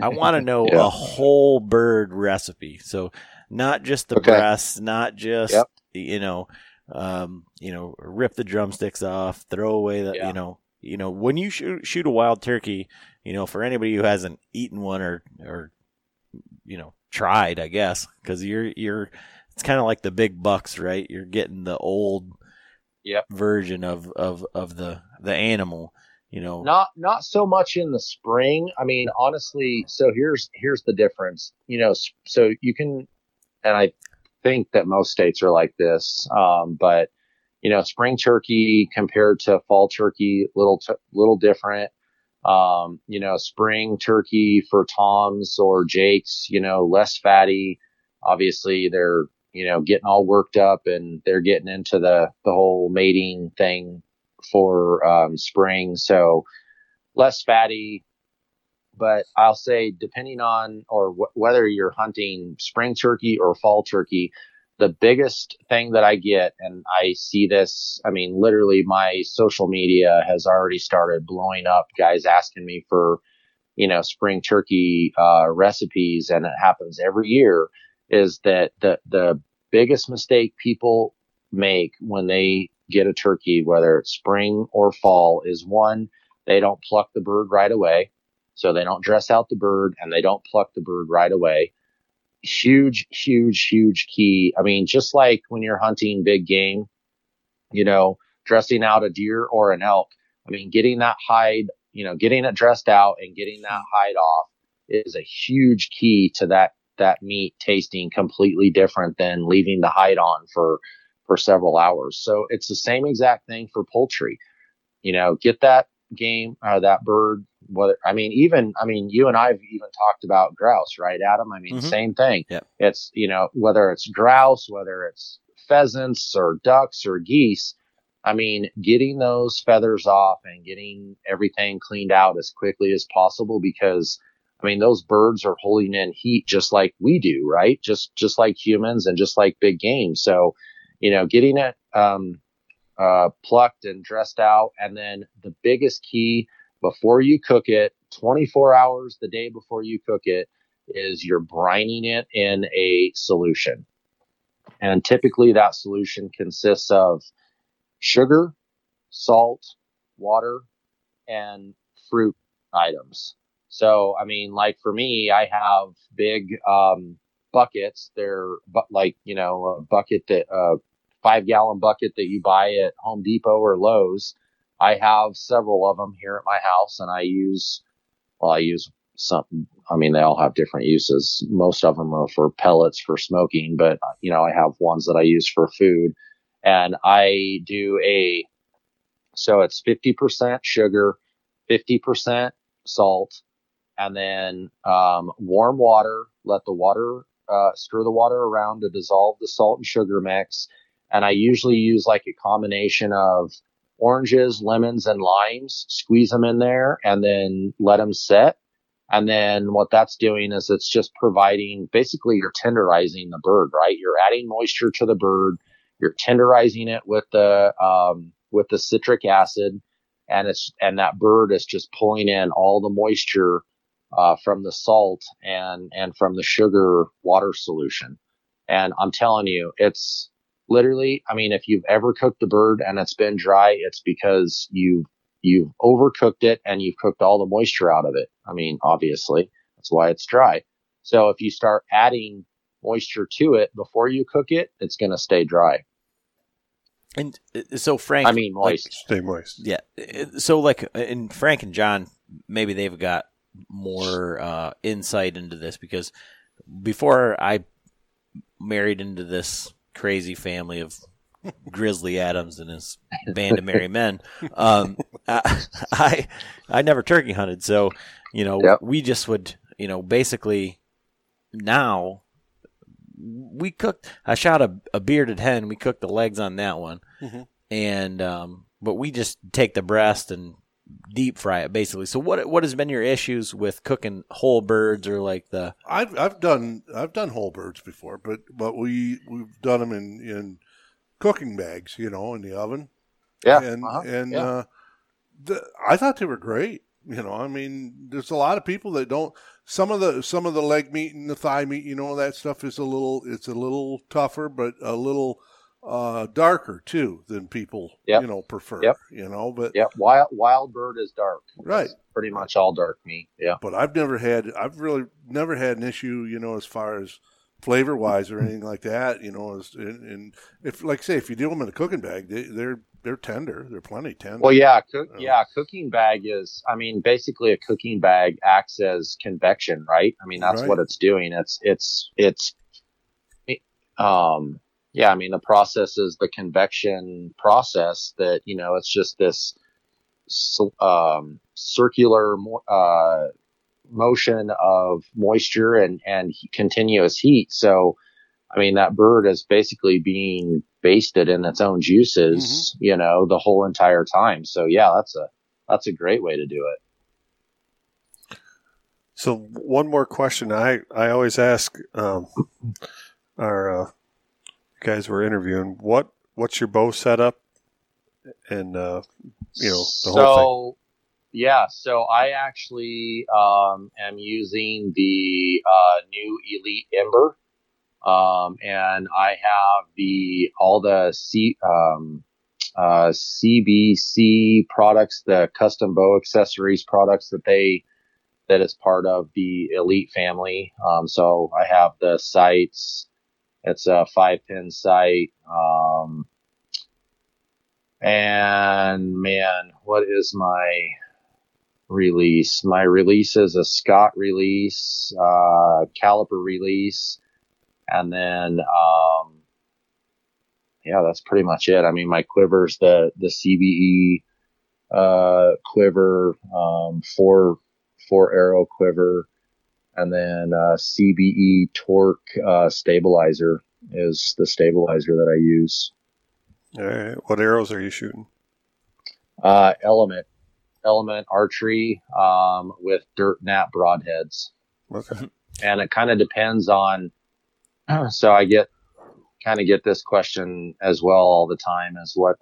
I want to know Yeah. a whole bird recipe. So not just the Okay. breasts, not just Yep. you know, um, you know, rip the drumsticks off, throw away the, Yeah. you know, you know, when you shoot shoot a wild turkey, you know, for anybody who hasn't eaten one or or you know tried, I guess, because you're you're it's kind of like the big bucks, right? You're getting the old Yep. version of of of the the animal, you know. not not so much in the spring. I mean honestly so here's here's the difference you know so you can and i think that most states are like this um, but you know spring turkey compared to fall turkey little t- little different. Um, you know spring turkey for toms or jakes you know less fatty. Obviously they're you know getting all worked up and they're getting into the the whole mating thing for um, spring, so less fatty. But I'll say, depending on or wh- whether you're hunting spring turkey or fall turkey, the biggest thing that I get, and I see this, I mean, literally, my social media has already started blowing up. Guys asking me for, you know, spring turkey uh, recipes, and it happens every year. Is that the the biggest mistake people make when they get a turkey, whether it's spring or fall, is one, they don't pluck the bird right away. So they don't dress out the bird and they don't pluck the bird right away. Huge, huge, huge key. I mean, just like when you're hunting big game, you know, dressing out a deer or an elk, I mean, getting that hide, you know, getting it dressed out and getting that hmm. hide off is a huge key to that, that meat tasting completely different than leaving the hide on for for several hours. So it's the same exact thing for poultry. You know, get that game, uh, that bird. Whether I mean, even I mean, you and I've even talked about grouse, right, Adam? I mean, Mhm. same thing. Yep. It's you know whether it's grouse, whether it's pheasants or ducks or geese. I mean, getting those feathers off and getting everything cleaned out as quickly as possible because I mean, those birds are holding in heat just like we do, right? Just just like humans and just like big game. So, you know, getting it um, uh, plucked and dressed out, and then the biggest key before you cook it, 24 hours the day before you cook it, is you're brining it in a solution. And typically, that solution consists of sugar, salt, water, and fruit items. So, I mean, like for me, I have big um, buckets. They're bu- like, you know, a bucket that, uh, five gallon bucket that you buy at Home Depot or Lowe's. I have several of them here at my house and I use, well, I use some, I mean, they all have different uses. Most of them are for pellets for smoking, but, you know, I have ones that I use for food and I do a, so it's 50% sugar, 50% salt, and then um, warm water. Let the water uh, stir the water around to dissolve the salt and sugar mix. And I usually use like a combination of oranges, lemons, and limes. Squeeze them in there and then let them sit. And then what that's doing is it's just providing basically you're tenderizing the bird, right? You're adding moisture to the bird. You're tenderizing it with the um, with the citric acid, and it's and that bird is just pulling in all the moisture uh, from the salt and and from the sugar water solution. And I'm telling you, it's literally. I mean, if you've ever cooked a bird and it's been dry, it's because you you've overcooked it and you've cooked all the moisture out of it. I mean, obviously, that's why it's dry. So if you start adding moisture to it before you cook it, it's going to stay dry. And uh, so Frank, I mean, like. Stay moist. Yeah. Uh, So like uh, and Frank and John maybe they've got more uh, insight into this because before I married into this crazy family of Grizzly Adams and his band of merry men, um, I, I I never turkey hunted, so you know Yep. we just would you know basically now we cooked. I shot a, a bearded hen. We cooked the legs on that one, Mhm. and um, but we just take the breast and deep fry it basically. So what what has been your issues with cooking whole birds or like the I've I've done I've done whole birds before, but but we we've done them in in cooking bags, you know, in the oven. Yeah. and uh-huh, and yeah. uh, the, I thought they were great. You know, I mean, there's a lot of people that don't. Some of the some of the leg meat and the thigh meat, you know, that stuff is a little it's a little tougher, but a little uh, darker too than people Yep. you know prefer. Yep. You know, but Yep. Wild wild bird is dark. Right. It's pretty much all dark meat. Yeah. but I've never had I've really never had an issue, you know, as far as flavor wise or anything like that. You know, as and, and if like say if you do them in a cooking bag, they, they're they're tender. They're plenty tender. Well, yeah, cook, Oh. yeah, cooking bag is. I mean, basically, a cooking bag acts as convection, right? I mean, that's Right. what it's doing. It's it's it's. Um. Yeah, I mean, the process is the convection process. That you know, it's just this, um, circular uh, motion of moisture and and continuous heat. So, I mean, that bird is basically being basted in its own juices, you know, the whole entire time. So, yeah, that's a that's a great way to do it. So one more question I, I always ask um, our uh, guys we're interviewing what what's your bow setup and uh, you know the so, whole thing. yeah, so I actually um, am using the uh, new Elite Ember, um, and I have the all the C, um, uh, CBE products, the custom bow accessories products that they that is part of the Elite family. Um, so I have the sights. It's a five pin sight. Um, and man, what is my release? My release is a Scott release, uh, caliper release, and then um, yeah, that's pretty much it. I mean, my quiver's the the CBE uh, quiver, um, four four arrow quiver, and then uh, CBE torque uh, stabilizer is the stabilizer that I use. All right. What arrows are you shooting? Uh, element, element archery um, with dirt nap broadheads, Okay. and it kind of depends on. So I get kind of get this question as well all the time as what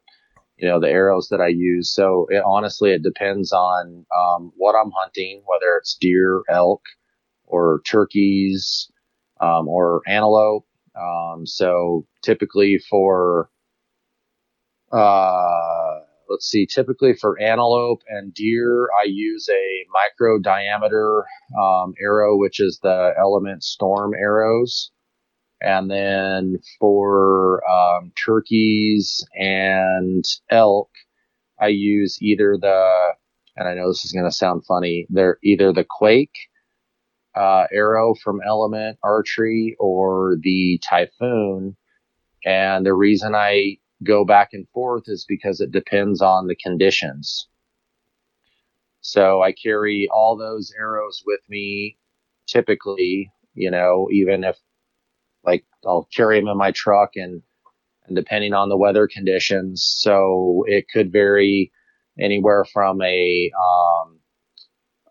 you know the arrows that I use. So it, honestly, it depends on um, what I'm hunting, whether it's deer, elk, or turkeys, um, or antelope. Um, so typically for uh, let's see, typically for antelope and deer, I use a micro diameter um, arrow, which is the Element Storm arrows. And then for um, turkeys and elk, I use either the, and I know this is going to sound funny, they're either the Quake uh, arrow from Element Archery or the Typhoon. And the reason I go back and forth is because it depends on the conditions. So I carry all those arrows with me typically, you know, even if like I'll carry them in my truck and, and depending on the weather conditions. So it could vary anywhere from a, um,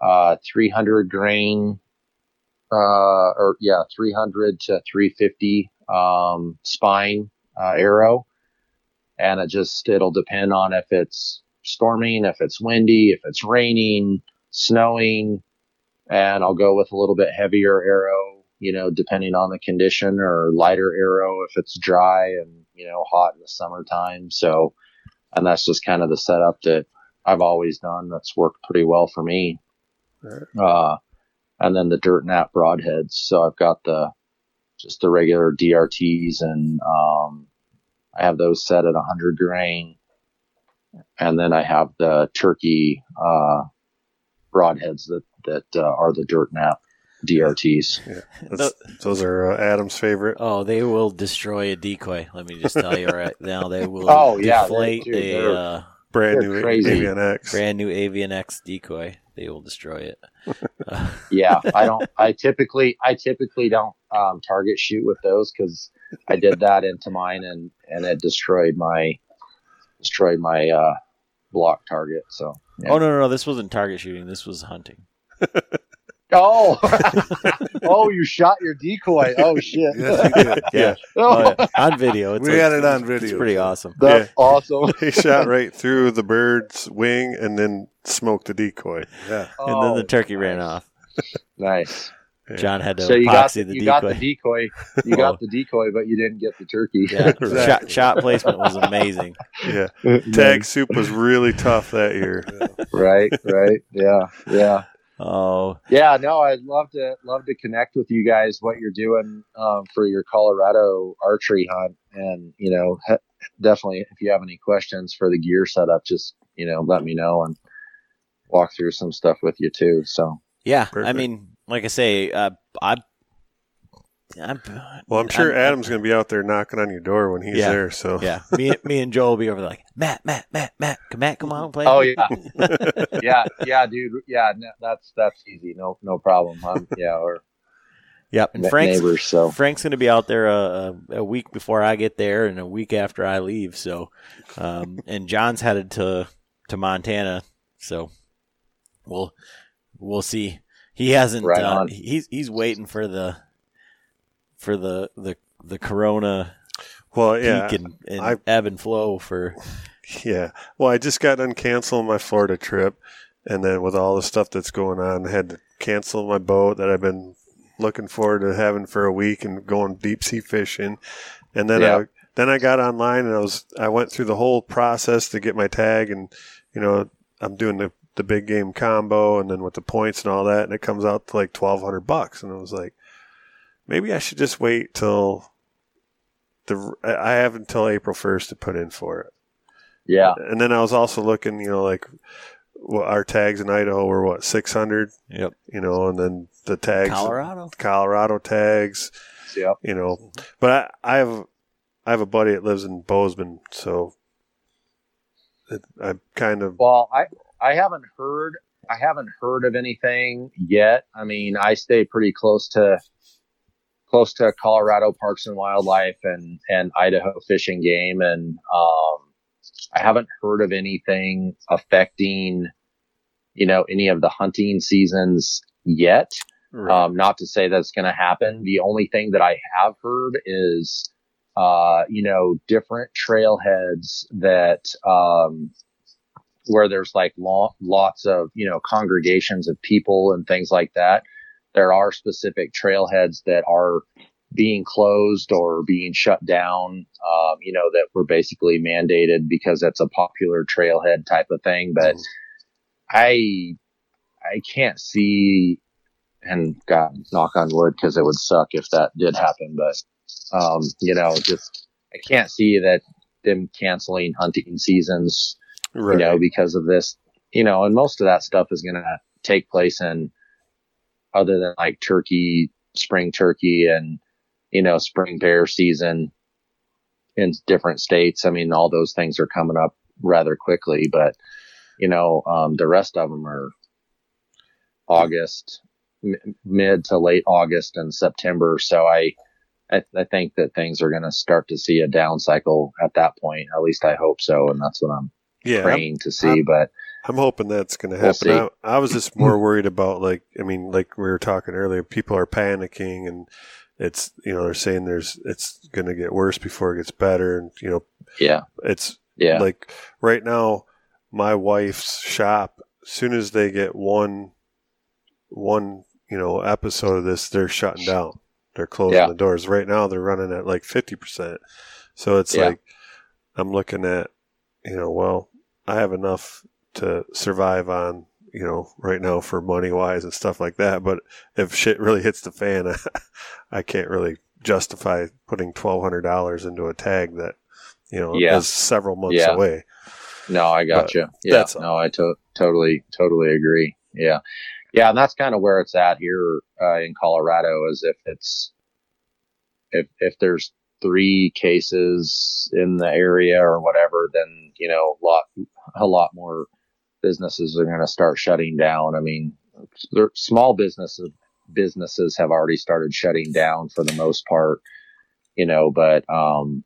uh, 300 grain, uh, or yeah, 300 to 350, um, spine, uh, arrow and it just it'll depend on if it's storming, if it's windy, if it's raining, snowing, and I'll go with a little bit heavier arrow, you know, depending on the condition, or lighter arrow if it's dry and you know hot in the summertime. So, and that's just kind of the setup that I've always done. That's worked pretty well for me. Uh, and then the dirt nap broadheads. So I've got the just the regular DRTs and um, I have those set at 100 grain. And then I have the turkey uh, broadheads that, that uh, are the dirt nap. DRTs. That's, those are uh, Adam's favorite. Oh, they will destroy a decoy. Let me just tell you right now. They will Oh, yeah, deflate they- dude, a uh, Brand new crazy. Avian X. brand new Avian X decoy. They will destroy it. Uh, Yeah, I don't. I typically, I typically don't um, target shoot with those because I did that into mine and and it destroyed my destroyed my uh, block target. So yeah. Oh no, no, no! This wasn't target shooting. This was hunting. oh, oh, you shot your decoy. Oh shit, Yes, you did. Yeah, oh, Oh, on video. It's We like- had it on It's video. pretty awesome. that's awesome. he shot right through the bird's wing and then smoked the decoy. Yeah. And then Oh, the turkey ran off. Nice. John had to So you got the, the you got decoy. the decoy. You got the decoy, but you didn't get the turkey. yeah, Exactly. shot, shot placement was amazing. Yeah. Tag soup was really tough that year. right, right. Yeah, yeah. Oh, Yeah, no, I'd love to love to connect with you guys. What you're doing um, for your Colorado archery hunt, and you know, he- definitely if you have any questions for the gear setup, just you know, let me know and walk through some stuff with you too. So yeah. I mean, like I say, uh, I. I'm, Well, I'm sure I'm- Adam's going to be out there knocking on your door when he's Yeah. there. So Yeah, me, me and Joe will be over there like Matt, Matt, Matt, Matt, come Matt, come on, play. oh yeah, yeah, yeah, dude, yeah, no, that's that's easy, no no problem. Um, yeah, or yep. And Frank's neighbors. So Frank's going to be out there a, a, a week before I get there and a week after I leave. So, um, and John's headed to to Montana. So, we'll we'll see. He hasn't. Right uh, he's he's waiting for the for the the the Corona well, yeah, peak and, and I- ebb and flow for. yeah. Well, I just got done canceling my Florida trip, and then with all the stuff that's going on, I had to cancel my boat that I've been looking forward to having for a week and going deep sea fishing, and then Yeah. I then I got online and I was I went through the whole process to get my tag, and you know I'm doing the the big game combo, and then with the points and all that, and it comes out to like twelve hundred bucks, and I was like, maybe I should just wait till the I have until April first to put in for it. yeah, And then I was also looking, you know, like well, our tags in Idaho were what six hundred, Yep. you know, and then the tags, Colorado. Colorado tags, yeah. you know. But I, I have I have a buddy that lives in Bozeman, so it, I kind of Well, I I haven't heard I haven't heard of anything yet. I mean, I stay pretty close to close to Colorado Parks and Wildlife and and Idaho Fish and Game, and um, I haven't heard of anything affecting you know any of the hunting seasons yet. Um, not to say that's going to happen. The only thing that I have heard is, uh, you know, different trailheads that, um, where there's like lo- lots of, you know, congregations of people and things like that. There are specific trailheads that are being closed or being shut down, um, you know, that were basically mandated because that's a popular trailhead type of thing. But I, I can't see and God, knock on wood, because it would suck if that did happen. But, um, you know, just, I can't see that them canceling hunting seasons, right. you know, because of this, you know, and most of that stuff is going to take place in other than like turkey, spring turkey and, you know, spring bear season in different states. I mean, all those things are coming up rather quickly, but, you know, um, the rest of them are August, m- mid to late August and September. So I, I, I think that things are going to start to see a down cycle at that point. At least I hope so. And that's what I'm yeah, I'm, praying to see. but I'm hoping that's going to We'll happen. I, I was just more worried about like, I mean, like we were talking earlier, people are panicking and it's, you know, they're saying there's, it's going to get worse before it gets better. And, you know, yeah, it's yeah, like right now, my wife's shop, as soon as they get one, one, you know, episode of this, they're shutting down. They're closing Yeah. the doors. Right now, they're running at like 50%. So it's Yeah. like, I'm looking at, you know, well, I have enough to survive on, you know, right now for money wise and stuff like that. But if shit really hits the fan, I can't really justify putting $1,200 into a tag that, you know, Yeah. is several months Yeah. away. no, I got but you. Yeah, no, I to- totally, totally agree. Yeah. Yeah, and that's kind of where it's at here uh, in Colorado. Is if it's if if there's three cases in the area or whatever, then you know a lot a lot more businesses are going to start shutting down. I mean, small businesses businesses have already started shutting down for the most part, you know, but um,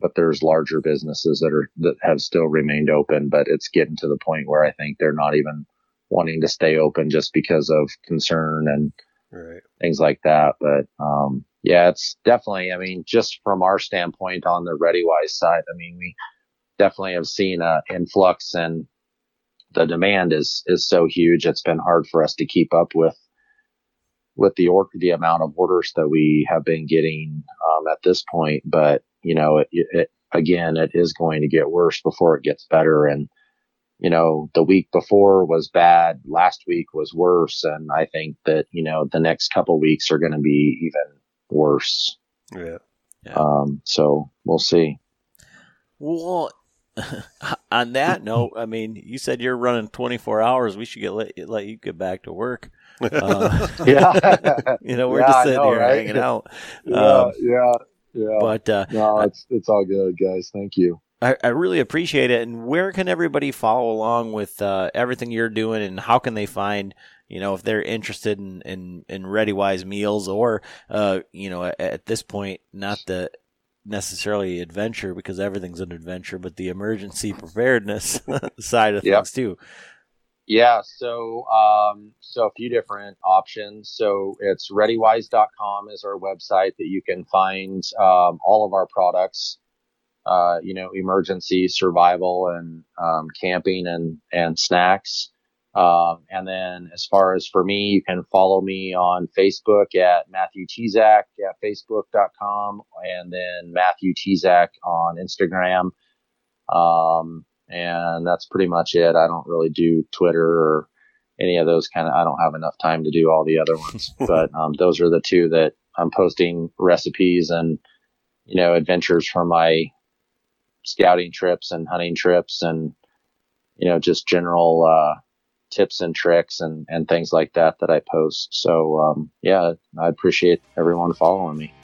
but there's larger businesses that are that have still remained open, but it's getting to the point where I think they're not even wanting to stay open just because of concern and right. things like that. But um, yeah, it's definitely. I mean, just from our standpoint on the ReadyWise side, I mean, we definitely have seen an influx and the demand is is so huge. It's been hard for us to keep up with with the or the amount of orders that we have been getting um, at this point. But you know, it, it, again, it is going to get worse before it gets better. And you know, the week before was bad. Last week was worse, and I think that you know the next couple weeks are going to be even worse. Yeah. Yeah. Um, so we'll see. Well, on that note, I mean, you said you're running 24 hours. We should get let, let you get back to work. Uh, Yeah. you know, we're Yeah, just sitting know, here right? hanging out. yeah, Um, yeah, yeah. but uh, no, it's it's all good, guys. Thank you. I, I really appreciate it. And where can everybody follow along with uh, everything you're doing, and how can they find, you know, if they're interested in in, in ReadyWise meals, or uh, you know, at, at this point, not the necessarily adventure because everything's an adventure, but the emergency preparedness side of Yep. things too. Yeah, so um, so a few different options. So it's readywise.com is our website that you can find um, all of our products. Uh, you know, emergency, survival, and um, camping and and snacks. Um, and then as far as for me, you can follow me on Facebook at Matthew Tezak at facebook.com and then Matthew Tezak on Instagram. Um, and that's pretty much it. I don't really do Twitter or any of those kind of, I don't have enough time to do all the other ones, but, um, those are the two that I'm posting recipes and, you know, adventures from my scouting trips and hunting trips and, you know, just general, uh, tips and tricks and, and things like that that I post. So, um, yeah, I appreciate everyone following me.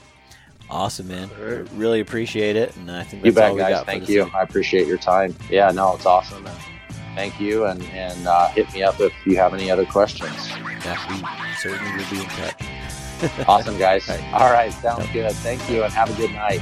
Awesome, man. All right. Really appreciate it, and I think You that's all bet, we guys. got Thank you. evening. I appreciate your time. Yeah, no, it's awesome. And thank you. And, and, uh, hit me up if you have any other questions. Yeah, we certainly will be in touch. Awesome, guys. All right. All right. Sounds good. Thank you and have a good night.